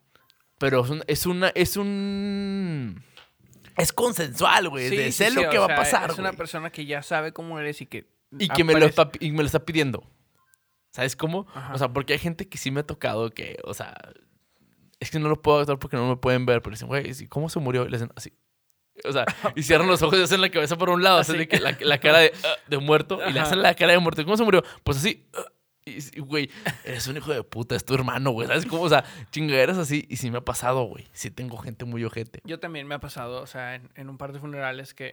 Pero es, un- es una, es un... Es consensual, güey. De sé lo que va a pasar, Es una persona que ya sabe cómo eres y que. Y que me lo, está, y me lo está pidiendo. ¿Sabes cómo? Ajá. O sea, porque hay gente que sí me ha tocado que, o sea, es que no lo puedo actuar porque no me pueden ver, pero dicen, güey. ¿cómo se murió? Y le hacen así. O sea, y cierran los ojos y hacen la cabeza por un lado, hacen de que la, la cara de, "Ah", de muerto y le hacen la cara de muerto. ¿Cómo se murió? Pues así. "Ah". Y, güey, eres un hijo de puta, es tu hermano, güey. ¿Sabes cómo? O sea, chingaderas así. Y sí me ha pasado, güey. Sí tengo gente muy ojete. Yo también me ha pasado, o sea, en, en un par de funerales que.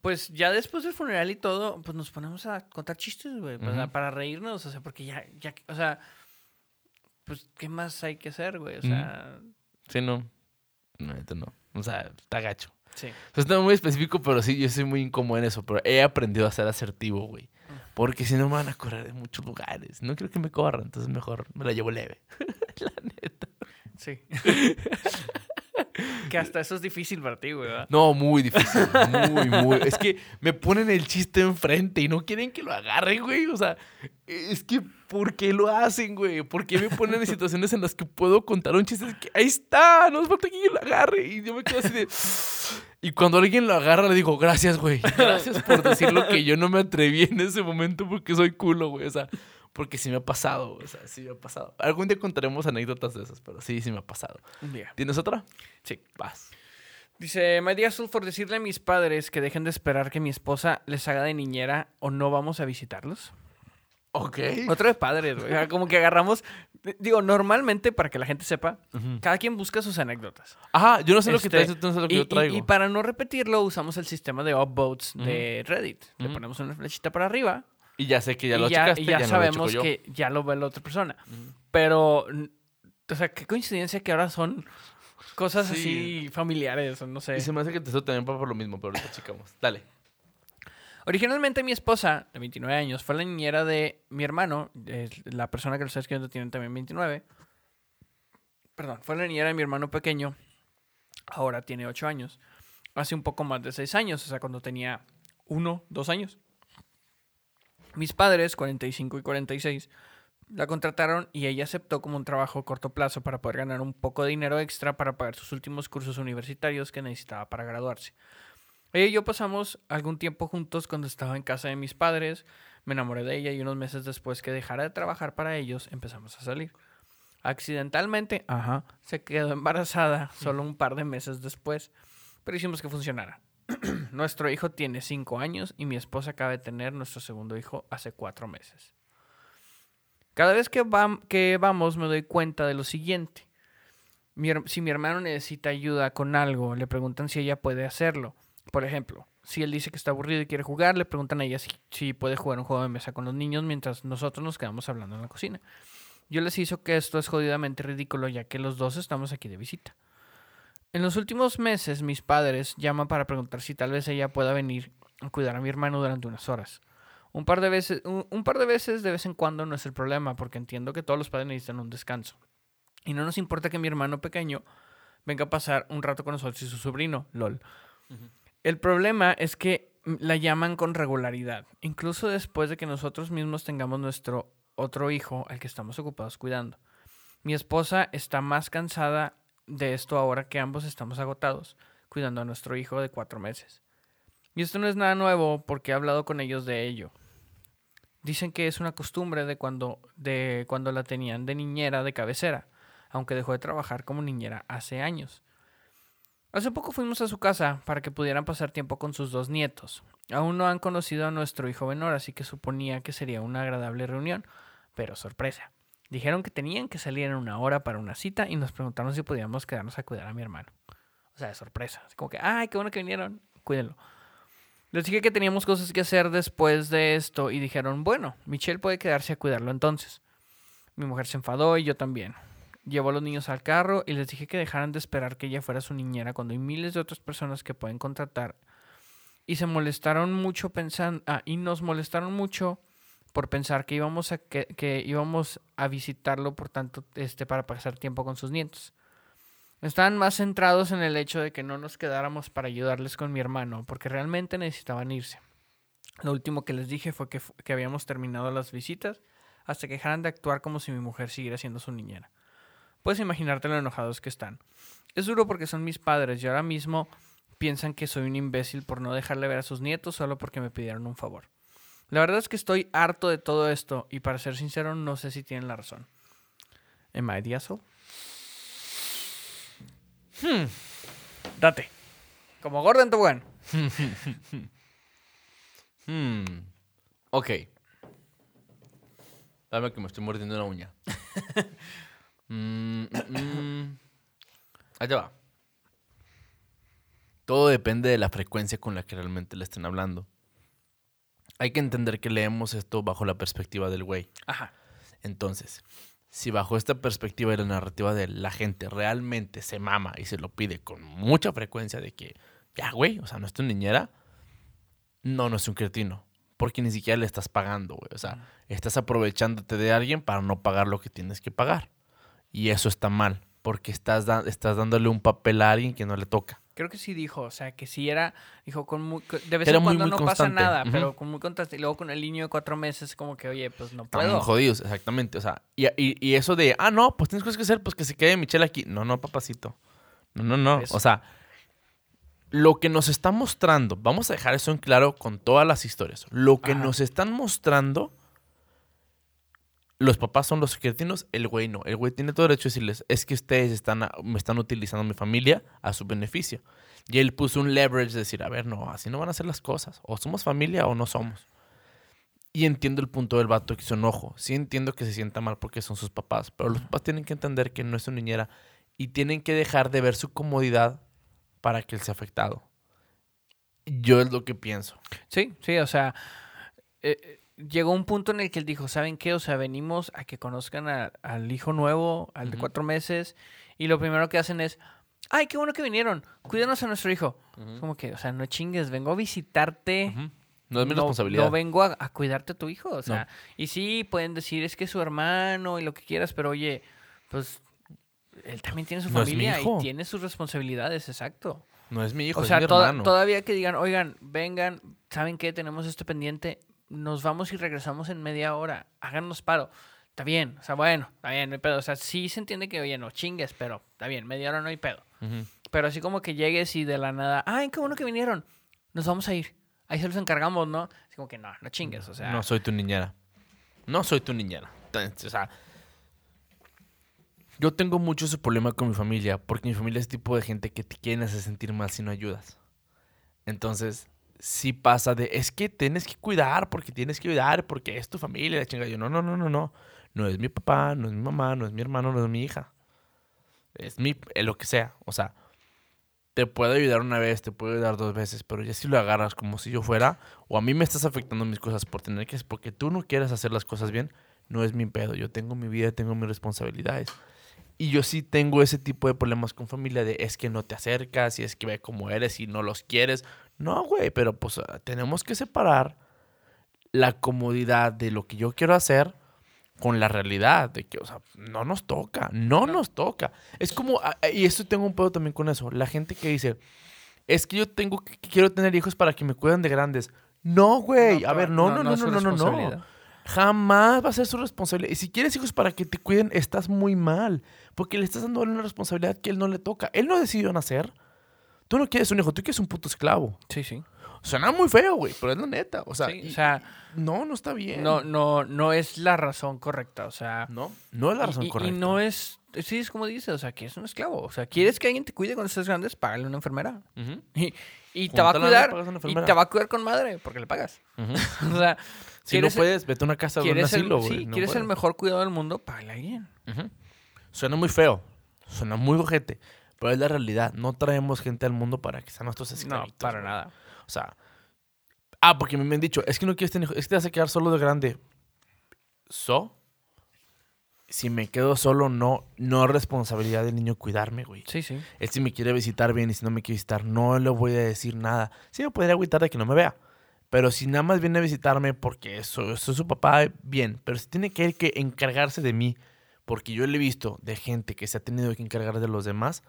Pues ya después del funeral y todo, pues nos ponemos a contar chistes, güey, pues, Ujú. para reírnos, o sea, porque ya, ya, o sea, pues, ¿qué más hay que hacer, güey? O sea, Sí, no. No, neta no. O sea, está gacho. sí. O sea, está muy específico, pero sí, yo soy muy incómodo en eso. Pero he aprendido a ser asertivo, güey. Porque si no me van a correr de muchos lugares. No quiero que me corran, entonces mejor me la llevo leve. la neta. Sí. que hasta eso es difícil para ti, güey. No, muy difícil. Muy, muy. Es que me ponen el chiste enfrente y no quieren que lo agarren, güey. O sea, es que, ¿por qué lo hacen, güey? ¿Por qué me ponen en situaciones en las que puedo contar un chiste? Es que ahí está, no es falta que lo agarre. Y yo me quedo así de. Y cuando alguien lo agarra, le digo, gracias, güey. Gracias por decir lo que yo no me atreví en ese momento porque soy culo, güey. O sea, porque sí me ha pasado. O sea, sí me ha pasado. Algún día contaremos anécdotas de esas, pero sí, sí me ha pasado. Un día. ¿Tienes otra? Sí. Vas. Dice, di azul por decirle a mis padres que dejen de esperar que mi esposa les haga de niñera o no vamos a visitarlos. Ok. Otro de padres, güey. O sea, Como que agarramos. Digo, normalmente, para que la gente sepa, cada quien busca sus anécdotas. Ajá, yo no sé lo que Este, traes, tú no sé lo que y, yo traigo. y para no repetirlo, usamos el sistema de upvotes de Reddit. Le ponemos una flechita para arriba Y ya sé que ya lo ya, checaste, y ya ya, sabemos lo que ya lo ve la otra persona. Pero, o sea, qué coincidencia que ahora son cosas Sí. así familiares, no sé. Y se me hace que te también por lo mismo, pero ahorita checamos. Dale. Originalmente mi esposa, de 29 años, fue la niñera de mi hermano, eh, la persona que lo está escribiendo tiene también 29. Perdón, fue la niñera de mi hermano pequeño, ahora tiene 8 años. Hace un poco más de 6 años, o sea, cuando tenía 1, 2 años. Mis padres, 45 y 46, La contrataron y ella aceptó como un trabajo a corto plazo para poder ganar un poco de dinero extra para pagar sus últimos cursos universitarios que necesitaba para graduarse. Ella y yo pasamos algún tiempo juntos cuando estaba en casa de mis padres, me enamoré de ella y unos meses después que dejara de trabajar para ellos empezamos a salir. Accidentalmente, ajá, se quedó embarazada solo un par de meses después, pero hicimos que funcionara. Nuestro hijo tiene cinco años y mi esposa acaba de tener nuestro segundo hijo hace cuatro meses. Cada vez que, vamos me doy cuenta de lo siguiente. si mi hermano necesita ayuda con algo, le preguntan si ella puede hacerlo. Por ejemplo, si él dice que está aburrido y quiere jugar, le preguntan a ella si, si, puede jugar un juego de mesa con los niños mientras nosotros nos quedamos hablando en la cocina. Yo les hizo que esto es jodidamente ridículo ya que los dos estamos aquí de visita. En los últimos meses mis padres llaman para preguntar si tal vez ella pueda venir a cuidar a mi hermano durante unas horas. Un par de veces, un, par de veces de vez en cuando no es el problema porque entiendo que todos los padres necesitan un descanso. Y no nos importa que mi hermano pequeño venga a pasar un rato con nosotros y su sobrino, lol. El problema es que la llaman con regularidad, incluso después de que nosotros mismos tengamos nuestro otro hijo al que estamos ocupados cuidando. Mi esposa está más cansada de esto ahora que ambos estamos agotados, cuidando a nuestro hijo de cuatro meses. Y esto no es nada nuevo porque he hablado con ellos de ello. Dicen que es una costumbre de cuando, de cuando la tenían de niñera de cabecera, aunque dejó de trabajar como niñera hace años. Hace poco fuimos a su casa para que pudieran pasar tiempo con sus dos nietos. Aún no han conocido a nuestro hijo menor, así que suponía que sería una agradable reunión, pero sorpresa. Dijeron que tenían que salir en una hora para una cita y nos preguntaron si podíamos quedarnos a cuidar a mi hermano. O sea, de sorpresa. Así como que, ay, qué bueno que vinieron, cuídenlo. Les dije que teníamos cosas que hacer después de esto y dijeron, bueno, Michelle puede quedarse a cuidarlo entonces. Mi mujer se enfadó y yo también. Llevó a los niños al carro y les dije que dejaran de esperar que ella fuera su niñera cuando hay miles de otras personas que pueden contratar. Y se molestaron mucho pensando, ah, y nos molestaron mucho por pensar que íbamos a que, íbamos a visitarlo por tanto este para pasar tiempo con sus nietos. Estaban más centrados en el hecho de que no nos quedáramos para ayudarles con mi hermano, porque realmente necesitaban irse. Lo último que les dije fue que, que habíamos terminado las visitas hasta que dejaran de actuar como si mi mujer siguiera siendo su niñera. Puedes imaginarte lo enojados que están. Es duro porque son mis padres y ahora mismo piensan que soy un imbécil por no dejarle ver a sus nietos solo porque me pidieron un favor. La verdad es que estoy harto de todo esto y para ser sincero no sé si tienen la razón. ¿Am I the Hmm. Date. Como Gordon Tobogán. hmm. Ok. Dame que me estoy mordiendo una uña. Mm, mm, mm. Ahí va. Todo depende de la frecuencia con la que realmente le estén hablando. Hay que entender que leemos esto bajo la perspectiva del güey. Ajá. Entonces, si bajo esta perspectiva y la narrativa de la gente realmente se mama y se lo pide con mucha frecuencia de que, ya, güey, o sea, no es tu niñera, no, no es un cretino. Porque ni siquiera le estás pagando, güey. O sea, estás aprovechándote de alguien para no pagar lo que tienes que pagar. Y eso está mal, porque estás, estás dándole un papel a alguien que no le toca. Creo que sí dijo, o sea, que sí era, dijo, con muy, de vez en cuando no pasa nada, pero con muy constante. Y luego con el niño de cuatro meses, como que, oye, pues no puedo. Están jodidos, exactamente. O sea, y, y, eso de, ah, no, pues tienes cosas que hacer, pues que se quede Michelle aquí. No, no, papacito. No, no, no. O sea, lo que nos está mostrando, vamos a dejar eso en claro con todas las historias. Lo que nos están mostrando los papás son los cretinos, el güey no. El güey tiene todo derecho a decirles, es que ustedes están me están utilizando mi familia a su beneficio. Y él puso un leverage de decir, a ver, no, así no van a ser las cosas. O somos familia o no somos. Y entiendo el punto del vato que su enojo. Sí entiendo que se sienta mal porque son sus papás. Pero los papás tienen que entender que no es su niñera. Y tienen que dejar de ver su comodidad para que él sea afectado. Yo es lo que pienso. Sí, sí, o sea... Eh, llegó un punto en el que él dijo, ¿saben qué? O sea, venimos a que conozcan al hijo nuevo, al de cuatro meses, y lo primero que hacen es, ay, qué bueno que vinieron, cuídanos a nuestro hijo. Como que, o sea, no chingues, vengo a visitarte. No es mi responsabilidad. No vengo a, cuidarte a tu hijo, o sea, y sí, pueden decir, es que es su hermano y lo que quieras, pero oye, pues él también tiene su familia y tiene sus responsabilidades, exacto. No es mi hijo, o sea, es mi hermano. todavía que digan, oigan, vengan, ¿saben qué? Tenemos esto pendiente, nos vamos y regresamos en media hora, háganos paro. está bien, o sea, bueno, está bien, no hay pedo. O sea, sí se entiende que, oye, no chingues, pero está bien, media hora no hay pedo. Ujú. Pero así como que llegues y de la nada, ay, qué bueno que vinieron, nos vamos a ir. Ahí se los encargamos, ¿no? Así como que no, no chingues, o sea. No soy tu niñera. No soy tu niñera. O sea, yo tengo mucho ese problema con mi familia, porque mi familia es el tipo de gente que te quieren hacer sentir mal si no ayudas. Entonces, sí pasa de, es que tienes que cuidar, porque tienes que cuidar, porque es tu familia, la chinga. Yo, no, no, no, no, no. No es mi papá, no es mi mamá, no es mi hermano, no es mi hija. Es mi, es lo que sea. O sea, te puedo ayudar una vez, te puedo ayudar dos veces, pero ya si lo agarras como si yo fuera, o a mí me estás afectando mis cosas por tener que, porque tú no quieres hacer las cosas bien, no es mi pedo. Yo tengo mi vida, tengo mis responsabilidades. Y yo sí tengo ese tipo de problemas con familia de es que no te acercas y es que ve cómo eres y no los quieres. No, güey, pero pues ah, tenemos que separar la comodidad de lo que yo quiero hacer con la realidad de que, o sea, no nos toca, no, nos toca. Es como, ah, ah, y esto tengo un pedo también con eso, la gente que dice, es que yo tengo, que quiero tener hijos para que me cuiden de grandes. No, güey, No, a ver, no, no- no, no no, no, no. Jamás va a ser su responsabilidad. Y si quieres hijos para que te cuiden, estás muy mal. Porque le estás dando una responsabilidad que él no le toca. Él no decidió nacer. Tú no quieres un hijo, tú quieres un puto esclavo. Sí, sí. Suena muy feo, güey, pero es la neta. O sea, Sí, y- o sea, no, no está bien. no, no, no es la razón correcta, o sea. no, no es la razón y, correcta. Y no es, sí, es como dices, o sea, que es un esclavo. O sea, ¿quieres que alguien te cuide cuando estés grande? Págale una enfermera. Y, y te va a cuidar. Y te va a cuidar con madre, porque le pagas. O sea, Si no ¿quieres- puedes, vete a una casa de un ¿quieres, asilo, sí, güey. no ¿quieres el mejor cuidado del mundo? Págale a alguien. Suena muy feo. Suena muy ojete. Pero es la realidad. No traemos gente al mundo para que sean nuestros No, esclavitos. para güey. nada. O sea. Ah, porque me han dicho, es que no quieres tener hijos, es que te vas a quedar solo de grande. ¿So? Si me quedo solo, no, no es responsabilidad del niño cuidarme, güey. Sí, sí. Él si me quiere visitar bien y si no me quiere visitar, no le voy a decir nada. Sí me podría agüitar de que no me vea. Pero si nada más viene a visitarme porque eso, soy su papá, bien. Pero si tiene que que encargarse de mí, porque yo le he visto de gente que se ha tenido que encargar de los demás,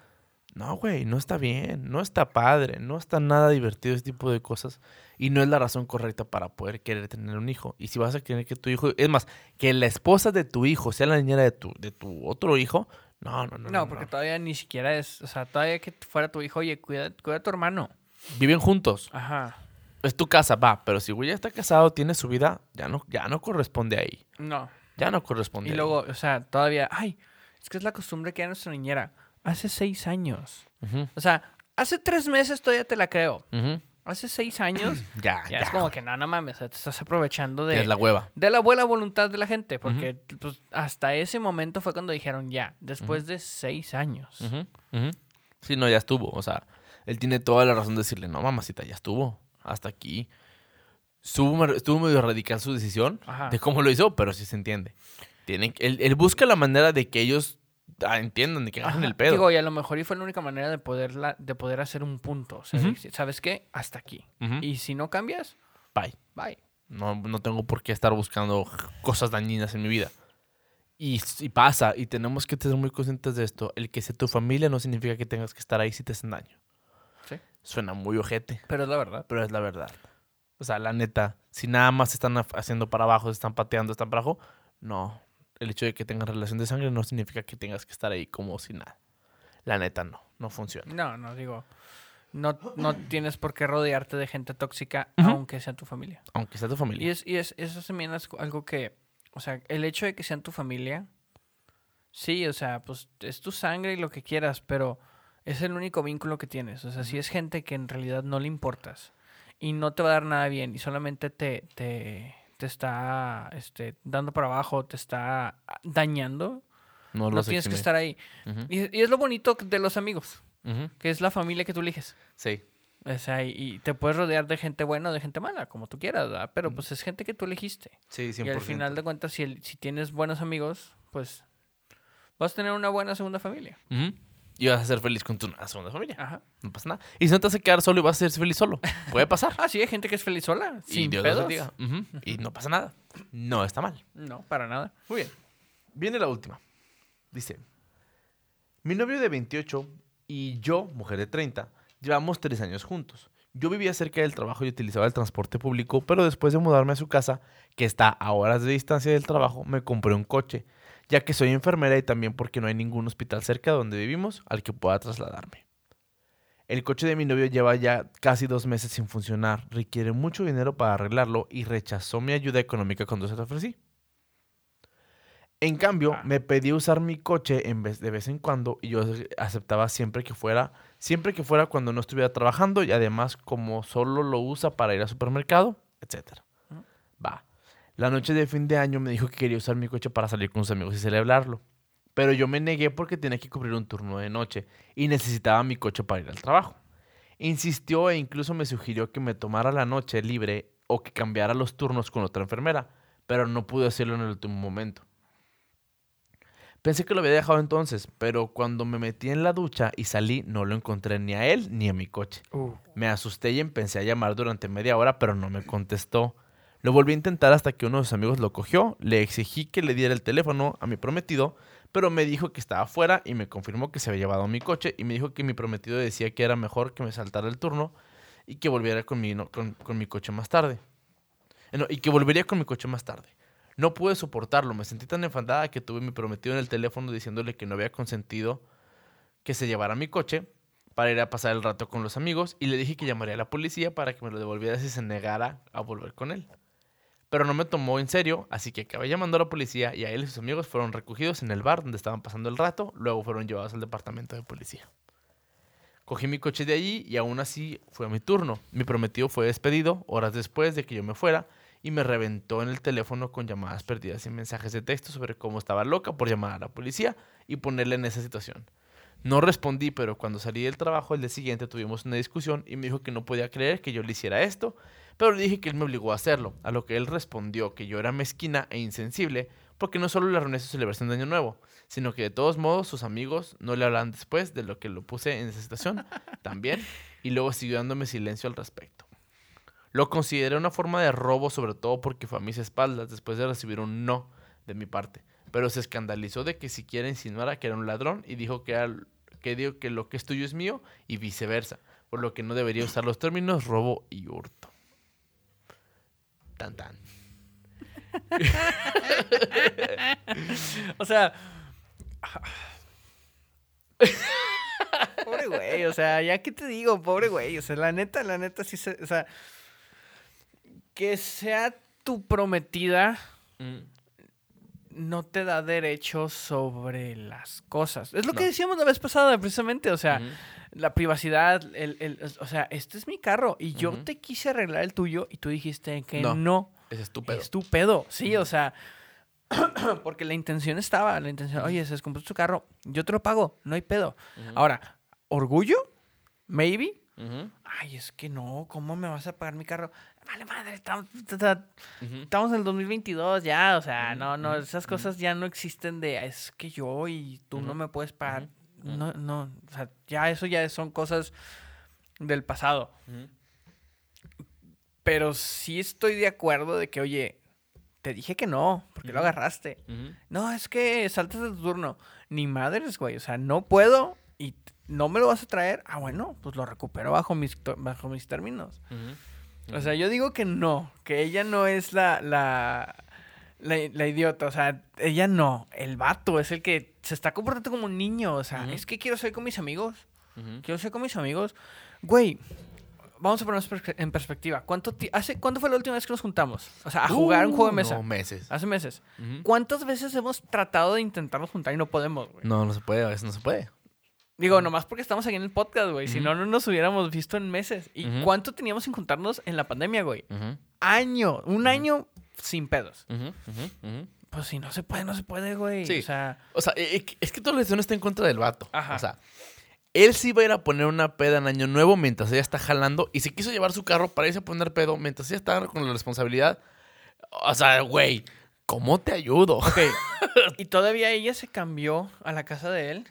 no, güey, no está bien, no está padre, no está nada divertido ese tipo de cosas. Y no es la razón correcta para poder querer tener un hijo. Y si vas a querer que tu hijo, es más, que la esposa de tu hijo sea la niñera de tu, de tu otro hijo, no, no, no. No, porque todavía ni siquiera es, o sea, todavía que fuera tu hijo, oye, cuida, cuida a tu hermano. Viven juntos. Ajá. Es tu casa, va, pero si güey ya está casado, tiene su vida, ya no, ya no corresponde ahí. No. Ya no corresponde Y ahí. luego, o sea, todavía, ay, es que es la costumbre que hay nuestra niñera. Hace seis años. O sea, hace tres meses todavía te la creo. Hace seis años, Ya, ya, ya. es como que no, no mames, te estás aprovechando de, es la hueva. de la buena voluntad de la gente. Porque pues, hasta ese momento fue cuando dijeron ya, después de seis años. Sí, no, ya estuvo. O sea, él tiene toda la razón de decirle, no, mamacita, ya estuvo. Hasta aquí. Estuvo, estuvo medio radical su decisión Ajá. de cómo lo hizo, pero sí se entiende. Tienen, él, él busca la manera de que ellos entiendan, de que Ajá. el pedo. Digo, y a lo mejor y fue la única manera de, poderla, de poder hacer un punto. O sea, Ujú. decir, ¿sabes qué? Hasta aquí. Ujú. Y si no cambias, Bye. bye. No, no tengo por qué estar buscando cosas dañinas en mi vida. Y, y pasa, y tenemos que ser muy conscientes de esto. El que sea tu familia no significa que tengas que estar ahí si te hacen daño. Sí. Suena muy ojete, Pero es la verdad. pero es la verdad. O sea, la neta, si nada más están haciendo para abajo, se están pateando, están para abajo, no. El hecho de que tengan relación de sangre no significa que tengas que estar ahí como si nada. La neta, no. No funciona. No, no, digo. No, no tienes por qué rodearte de gente tóxica, aunque sea tu familia. Aunque sea tu Y, familia. es, y es, eso también es algo que, o sea, el hecho de que sean tu familia, sí, o sea, pues es tu sangre y lo que quieras, pero es el único vínculo que tienes. O sea, si es gente que en realidad no le importas y no te va a dar nada bien y solamente te, te, te está este, dando para abajo, te está dañando, No, no tienes que estar ahí. Y, y es lo bonito de los amigos, que es la familia que tú eliges. Sí. O sea, y, y te puedes rodear de gente buena o de gente mala, como tú quieras, ¿verdad? Pero pues es gente que tú elegiste. Sí, 100%. Y al final de cuentas, si, el- si tienes buenos amigos, pues vas a tener una buena segunda familia. Y vas a ser feliz con tu segunda familia. Ajá. No pasa nada. Y si no te vas a quedar solo y vas a ser feliz solo. Puede pasar. Ah, sí, hay gente que es feliz sola, y sin Dios los pedos. bendiga. Ujú. Y no pasa nada. No está mal. No, para nada. Muy bien. Viene la última. Dice, mi novio de 28 y yo, mujer de 30, llevamos tres años juntos. Yo vivía cerca del trabajo y utilizaba el transporte público, pero después de mudarme a su casa, que está a horas de distancia del trabajo, me compré un coche, ya que soy enfermera y también porque no hay ningún hospital cerca de donde vivimos al que pueda trasladarme. El coche de mi novio lleva ya casi dos meses sin funcionar, requiere mucho dinero para arreglarlo y rechazó mi ayuda económica cuando se lo ofrecí. En cambio, Ah. me pedía usar mi coche en vez de vez en cuando y yo aceptaba siempre que fuera, siempre que fuera cuando no estuviera trabajando y además como solo lo usa para ir al supermercado, etc. La noche de fin de año me dijo que quería usar mi coche para salir con sus amigos y celebrarlo. Pero yo me negué porque tenía que cubrir un turno de noche y necesitaba mi coche para ir al trabajo. Insistió e incluso me sugirió que me tomara la noche libre o que cambiara los turnos con otra enfermera, pero no pude hacerlo en el último momento. Pensé que lo había dejado entonces, pero cuando me metí en la ducha y salí no lo encontré ni a él ni a mi coche. Uh, Me asusté y empecé a llamar durante media hora, pero no me contestó. Lo volví a intentar hasta que uno de sus amigos lo cogió. Le exigí que le diera el teléfono a mi prometido, pero me dijo que estaba afuera y me confirmó que se había llevado mi coche y me dijo que mi prometido decía que era mejor que me saltara el turno y que volviera con mi, con, con mi coche más tarde. Eh, no, y que volvería con mi coche más tarde. No pude soportarlo, me sentí tan enfadada que tuve mi prometido en el teléfono diciéndole que no había consentido que se llevara mi coche para ir a pasar el rato con los amigos y le dije que llamaría a la policía para que me lo devolviera si se negara a volver con él. Pero no me tomó en serio, así que acabé llamando a la policía y a él y sus amigos fueron recogidos en el bar donde estaban pasando el rato, luego fueron llevados al departamento de policía. Cogí mi coche de allí y aún así fue mi turno. Mi prometido fue despedido horas después de que yo me fuera y me reventó en el teléfono con llamadas perdidas y mensajes de texto sobre cómo estaba loca por llamar a la policía y ponerle en esa situación. No respondí, pero cuando salí del trabajo el día siguiente tuvimos una discusión y me dijo que no podía creer que yo le hiciera esto, pero le dije que él me obligó a hacerlo, a lo que él respondió que yo era mezquina e insensible porque no solo le arruiné su celebración de Año Nuevo, sino que de todos modos sus amigos no le hablaban después de lo que lo puse en esa situación también y luego siguió dándome silencio al respecto. Lo consideré una forma de robo, sobre todo porque fue a mis espaldas después de recibir un no de mi parte. Pero se escandalizó de que siquiera insinuara que era un ladrón y dijo que, era, que, digo que lo que es tuyo es mío y viceversa, por lo que no debería usar los términos robo y hurto. Tan tan. o sea. pobre güey, o sea, ya que te digo, pobre güey. O sea, la neta, la neta, sí se. O sea, que sea tu prometida no te da derecho sobre las cosas. Es lo que decíamos la vez pasada, precisamente. O sea, la privacidad, el, el- o sea, este es mi carro y yo te quise arreglar el tuyo y tú dijiste que No. no. Es estúpido. Es tu pedo, sí, o sea, porque la intención estaba, la intención, oye, se descompuso tu carro, yo te lo pago, no hay pedo. Ahora, ¿orgullo? ¿Maybe? Ay, es que no, ¿cómo me vas a pagar mi carro? Vale, madre, estamos, estamos en el 2022 ya, o sea, no, no, esas cosas ya no existen de, es que yo y tú no me puedes pagar. No, no, o sea, ya eso ya son cosas del pasado. Pero sí estoy de acuerdo de que, oye, te dije que no, porque lo agarraste. No, es que saltas de tu turno. Ni madres, güey. O sea, no puedo y no me lo vas a traer. Ah, bueno, pues lo recupero bajo mis, bajo mis términos. O sea, yo digo que no, que ella no es la, la, la, la idiota. O sea, ella no. El vato es el que se está comportando como un niño. O sea, es que quiero ser con mis amigos. Quiero ser con mis amigos. Güey, vamos a ponernos en perspectiva. ¿Cuánto hace, ¿Cuándo fue la última vez que nos juntamos? O sea, a jugar un juego de Uh, mesa. No, meses. Hace meses. ¿Cuántas veces hemos tratado de intentarnos juntar y no podemos, güey? No, no se puede, a veces no se puede. Digo, nomás porque estamos aquí en el podcast, güey. Si no, no nos hubiéramos visto en meses. ¿Y cuánto teníamos sin juntarnos en la pandemia, güey? Año. Un año sin pedos. Pues si no se puede, no se puede, güey. Sí. O sea, O sea, e- e- es que toda la decisión está en contra del vato. Ajá. O sea, él sí va a ir a poner una peda en Año Nuevo mientras ella está jalando y se quiso llevar su carro para irse a poner pedo mientras ella está con la responsabilidad. O sea, güey, ¿cómo te ayudo? ok. y todavía ella se cambió a la casa de él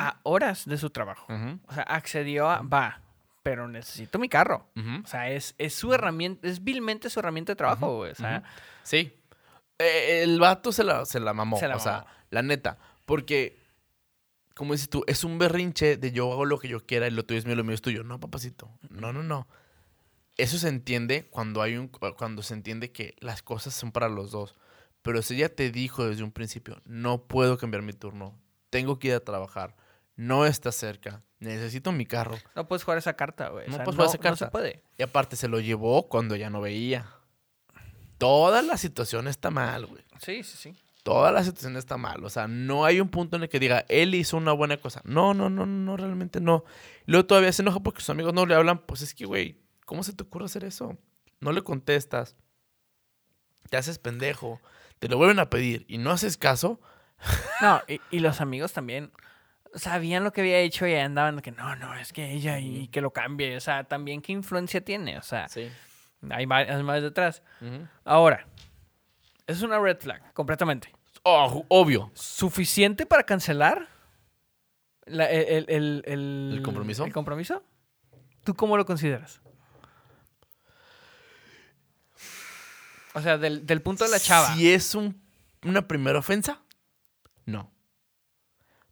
A horas de su trabajo. O sea, accedió a, va, pero necesito mi carro. O sea, es, es su herramienta, es vilmente su herramienta de trabajo, güey. O sea, Sí. Eh, el vato se la, se la mamó. Se la o sea, la neta. Porque, como dices tú, es un berrinche de yo hago lo que yo quiera y lo tuyo es mío, lo mío es tuyo. No, papacito. No, no, no. eso se entiende cuando hay un cuando se entiende que las cosas son para los dos. Pero si ella te dijo desde un principio, no puedo cambiar mi turno, tengo que ir a trabajar, no está cerca, necesito mi carro. No puedes jugar esa carta, güey. O No sea, puedes jugar esa No carta. se puede. Y aparte se lo llevó cuando ya no veía. Toda la situación está mal, güey. Sí, sí, sí. Toda la situación está mal. O sea, no hay un punto en el que diga, él hizo una buena cosa. No, no, no, no, realmente no. Luego todavía se enoja porque sus amigos no le hablan. Pues es que, güey, ¿cómo se te ocurre hacer eso? No le contestas. Te haces pendejo. Te lo vuelven a pedir y no haces caso. No, y, y los amigos también sabían lo que había hecho y andaban que no, no, es que ella y que lo cambie. O sea, también qué influencia tiene. O sea, Sí. hay más, más detrás. Ahora, es una red flag, completamente. Oh, obvio. ¿Suficiente para cancelar la- el, el- el- ¿El compromiso? ¿El compromiso? ¿Tú cómo lo consideras? O sea, del, del punto de la chava. Si es un- una primera ofensa, no.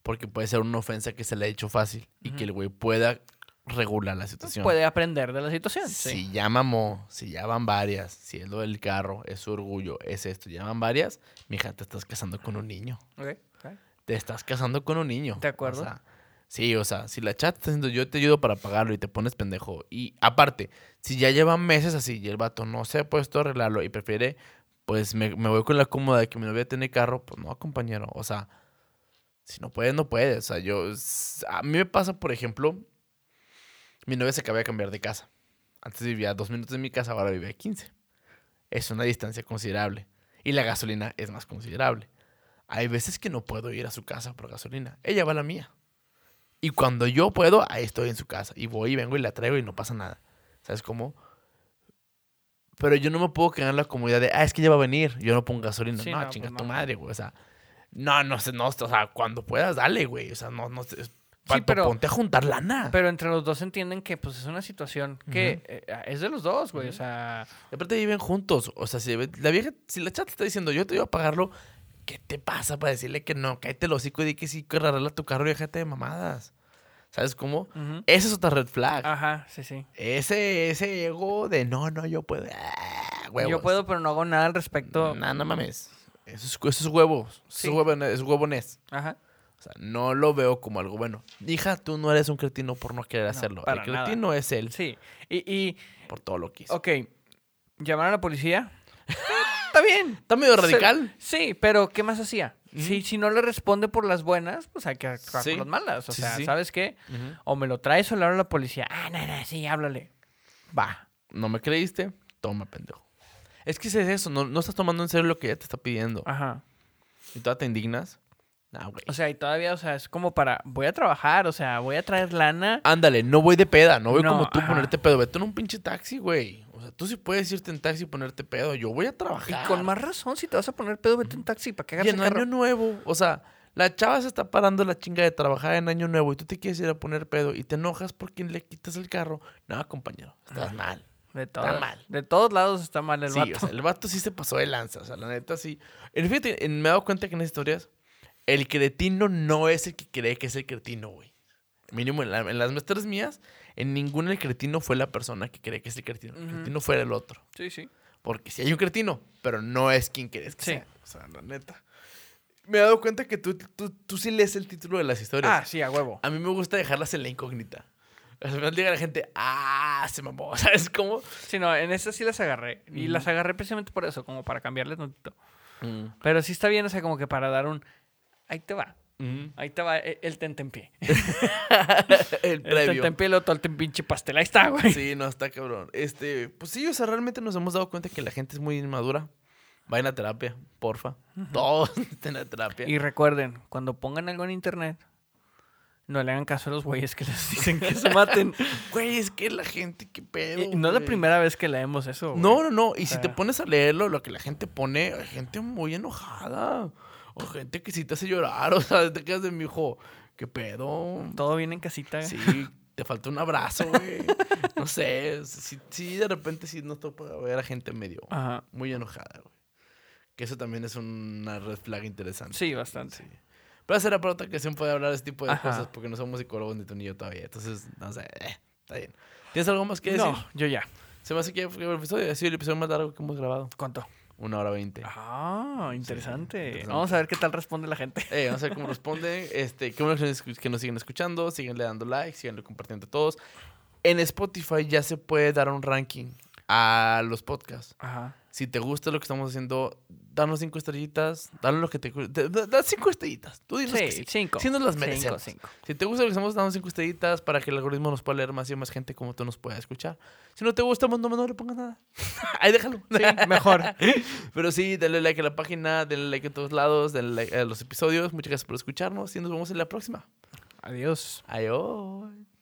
Porque puede ser una ofensa que se le ha hecho fácil y que el güey pueda regular la situación. Puede aprender de la situación. Si Sí. ya mamó, si ya van varias, si es lo del carro, es su orgullo, es esto, ya van varias, mija, te estás casando con un niño. Ok, ok. Te estás casando con un niño. De acuerdo. O sea, sí, o sea, si la chat está diciendo yo te ayudo para pagarlo y te pones pendejo. Y aparte, si ya llevan meses así y el vato no se ha puesto a arreglarlo y prefiere, pues me, me voy con la cómoda de que mi novia tiene carro, pues no, compañero. O sea, si no puedes, no puedes. O sea, yo. A mí me pasa, por ejemplo, mi novia se acaba de cambiar de casa. Antes vivía dos minutos de mi casa, ahora vive a 15. Es una distancia considerable. Y la gasolina es más considerable. Hay veces que no puedo ir a su casa por gasolina. Ella va a la mía. Y cuando yo puedo, ahí estoy en su casa. Y voy y vengo y la traigo y no pasa nada. ¿Sabes cómo? Pero yo no me puedo quedar en la comodidad de, ah, es que ella va a venir. Yo no pongo gasolina. Sí, no, no, chinga pues tu no. madre, güey. O sea, no, no sé, no, o sea, cuando puedas, dale, güey. O sea, no, no sé. Vato, pero- ponte a juntar lana. Pero entre los dos entienden que pues es una situación que eh, es de los dos, güey. O sea, Y aparte viven juntos. O sea, si la vieja, si la chat te está diciendo, yo te voy a pagarlo, ¿qué te pasa para decirle que no? Cállate el hocico y di que sí, que arregla tu carro y déjate de mamadas. ¿Sabes cómo? ujú. Esa es otra red flag. ajá, sí, sí. Ese, ese ego de no, no, yo puedo. Ah, huevos. Yo puedo, pero no hago nada al respecto. No, no mames. Eso es, eso es huevos. Eso Sí. es, huevo, es huevones. Ajá. O sea, no lo veo como algo bueno. Hija, tú no eres un cretino por no querer hacerlo. El nada. cretino es él Sí. Y, y, por todo lo que hizo. ok, llamaron a la policía. Está bien. Está medio Se- radical. Sí, pero ¿qué más hacía? Si, si no le responde por las buenas, pues hay que actuar Sí. por las malas. O Sí, sea, sí. ¿sabes qué? O me lo traes o le hablo a la policía. Ah, no, no, sí, háblale. Va. ¿No me creíste? Toma, pendejo. Es que es eso, no, no estás tomando en serio lo que ella te está pidiendo. Ajá. Y todavía te indignas. Nah, güey. O sea, y todavía, o sea, es como para, voy a trabajar, o sea, voy a traer lana. Ándale, no voy de peda, no voy No, como tú ajá. ponerte pedo. Vete en un pinche taxi, güey. O sea, tú sí puedes irte en taxi y ponerte pedo. Yo voy a Y trabajar. con más razón, si te vas a poner pedo, vete en taxi para que hagas Y el en carro. año nuevo, o sea, la chava se está parando la chinga de trabajar en año nuevo y tú te quieres ir a poner pedo y te enojas porque le quitas el carro. No, compañero, estás mal. De, todos, mal. de todos lados está mal el sí, vato. o sea, el vato sí se pasó de lanza, o sea, la neta sí. En fíjate, en- me he dado cuenta que en las historias, el cretino no es el que cree que es el cretino, güey. Mínimo en, la- en las maestras mías, en ninguna el cretino fue la persona que cree que es el cretino. El cretino fue el otro. Sí, sí. Porque sí hay un cretino, pero no es quien crees que Sí. sea. O sea, la neta. Me he dado cuenta que tú, tú, tú sí lees el título de las historias. Ah, sí, a huevo. A mí me gusta dejarlas en la incógnita. Al final llega la gente, ah, se mamó. ¿Sabes cómo? Sí, no, en esas sí las agarré. Y las agarré precisamente por eso, como para cambiarle tantito. Mm, Pero sí está bien, o sea, como que para dar un... Ahí te va. mm. Ahí te va e- el tentempié. el El previo. tentempié, el otro, el pinche pastel. Ahí está, güey. Sí, no, está cabrón. Este, pues sí, o sea, realmente nos hemos dado cuenta que la gente es muy inmadura. Vayan a terapia, porfa. Todos estén a terapia. Y recuerden, cuando pongan algo en internet, no le hagan caso a los güeyes que les dicen que se maten. Güey, es que la gente, qué pedo. Y no es la primera vez que leemos eso. güey. No, no, no. Y si sea- te pones a leerlo, lo que la gente pone, hay gente muy enojada. O gente que sí te hace llorar. O sea, te quedas de mi hijo, qué pedo. Todo viene en casita. Sí, te falta un abrazo, güey. No sé. Sí, sí, de repente sí nos toca ver a gente medio Ajá. muy enojada, güey. Que eso también es una red flag interesante. Sí, bastante. Sí. Pero será para otra ocasión poder hablar de ese tipo de Ajá. cosas porque no somos psicólogos ni tú ni yo todavía. Entonces, no sé, eh, está bien. ¿Tienes algo más que decir? No, yo ya. Se me hace que el episodio. Ha sido el episodio más largo que hemos grabado. ¿Cuánto? Una hora veinte. Ah, interesante. interesante. Vamos a ver qué tal responde la gente. Eh, vamos a ver cómo responden. Este, qué bueno que nos, que nos siguen escuchando. Síganle dando like, síganle compartiendo a todos. En Spotify ya se puede dar un ranking a los podcasts. Ajá. Si te gusta lo que estamos haciendo, danos cinco estrellitas. Danos lo que te. Da, da cinco estrellitas. Tú que Sí, cinco. Sí nos las Cinco, merecemos. cinco. Si te gusta lo que estamos dando cinco estrellitas para que el algoritmo nos pueda leer más y más gente como tú nos pueda escuchar. Si no te gusta, no, no le pongas nada. Ahí déjalo. Sí, mejor. Pero sí, denle like a la página, denle like a todos lados, denle like a los episodios. Muchas gracias por escucharnos y nos vemos en la próxima. Adiós. Adiós.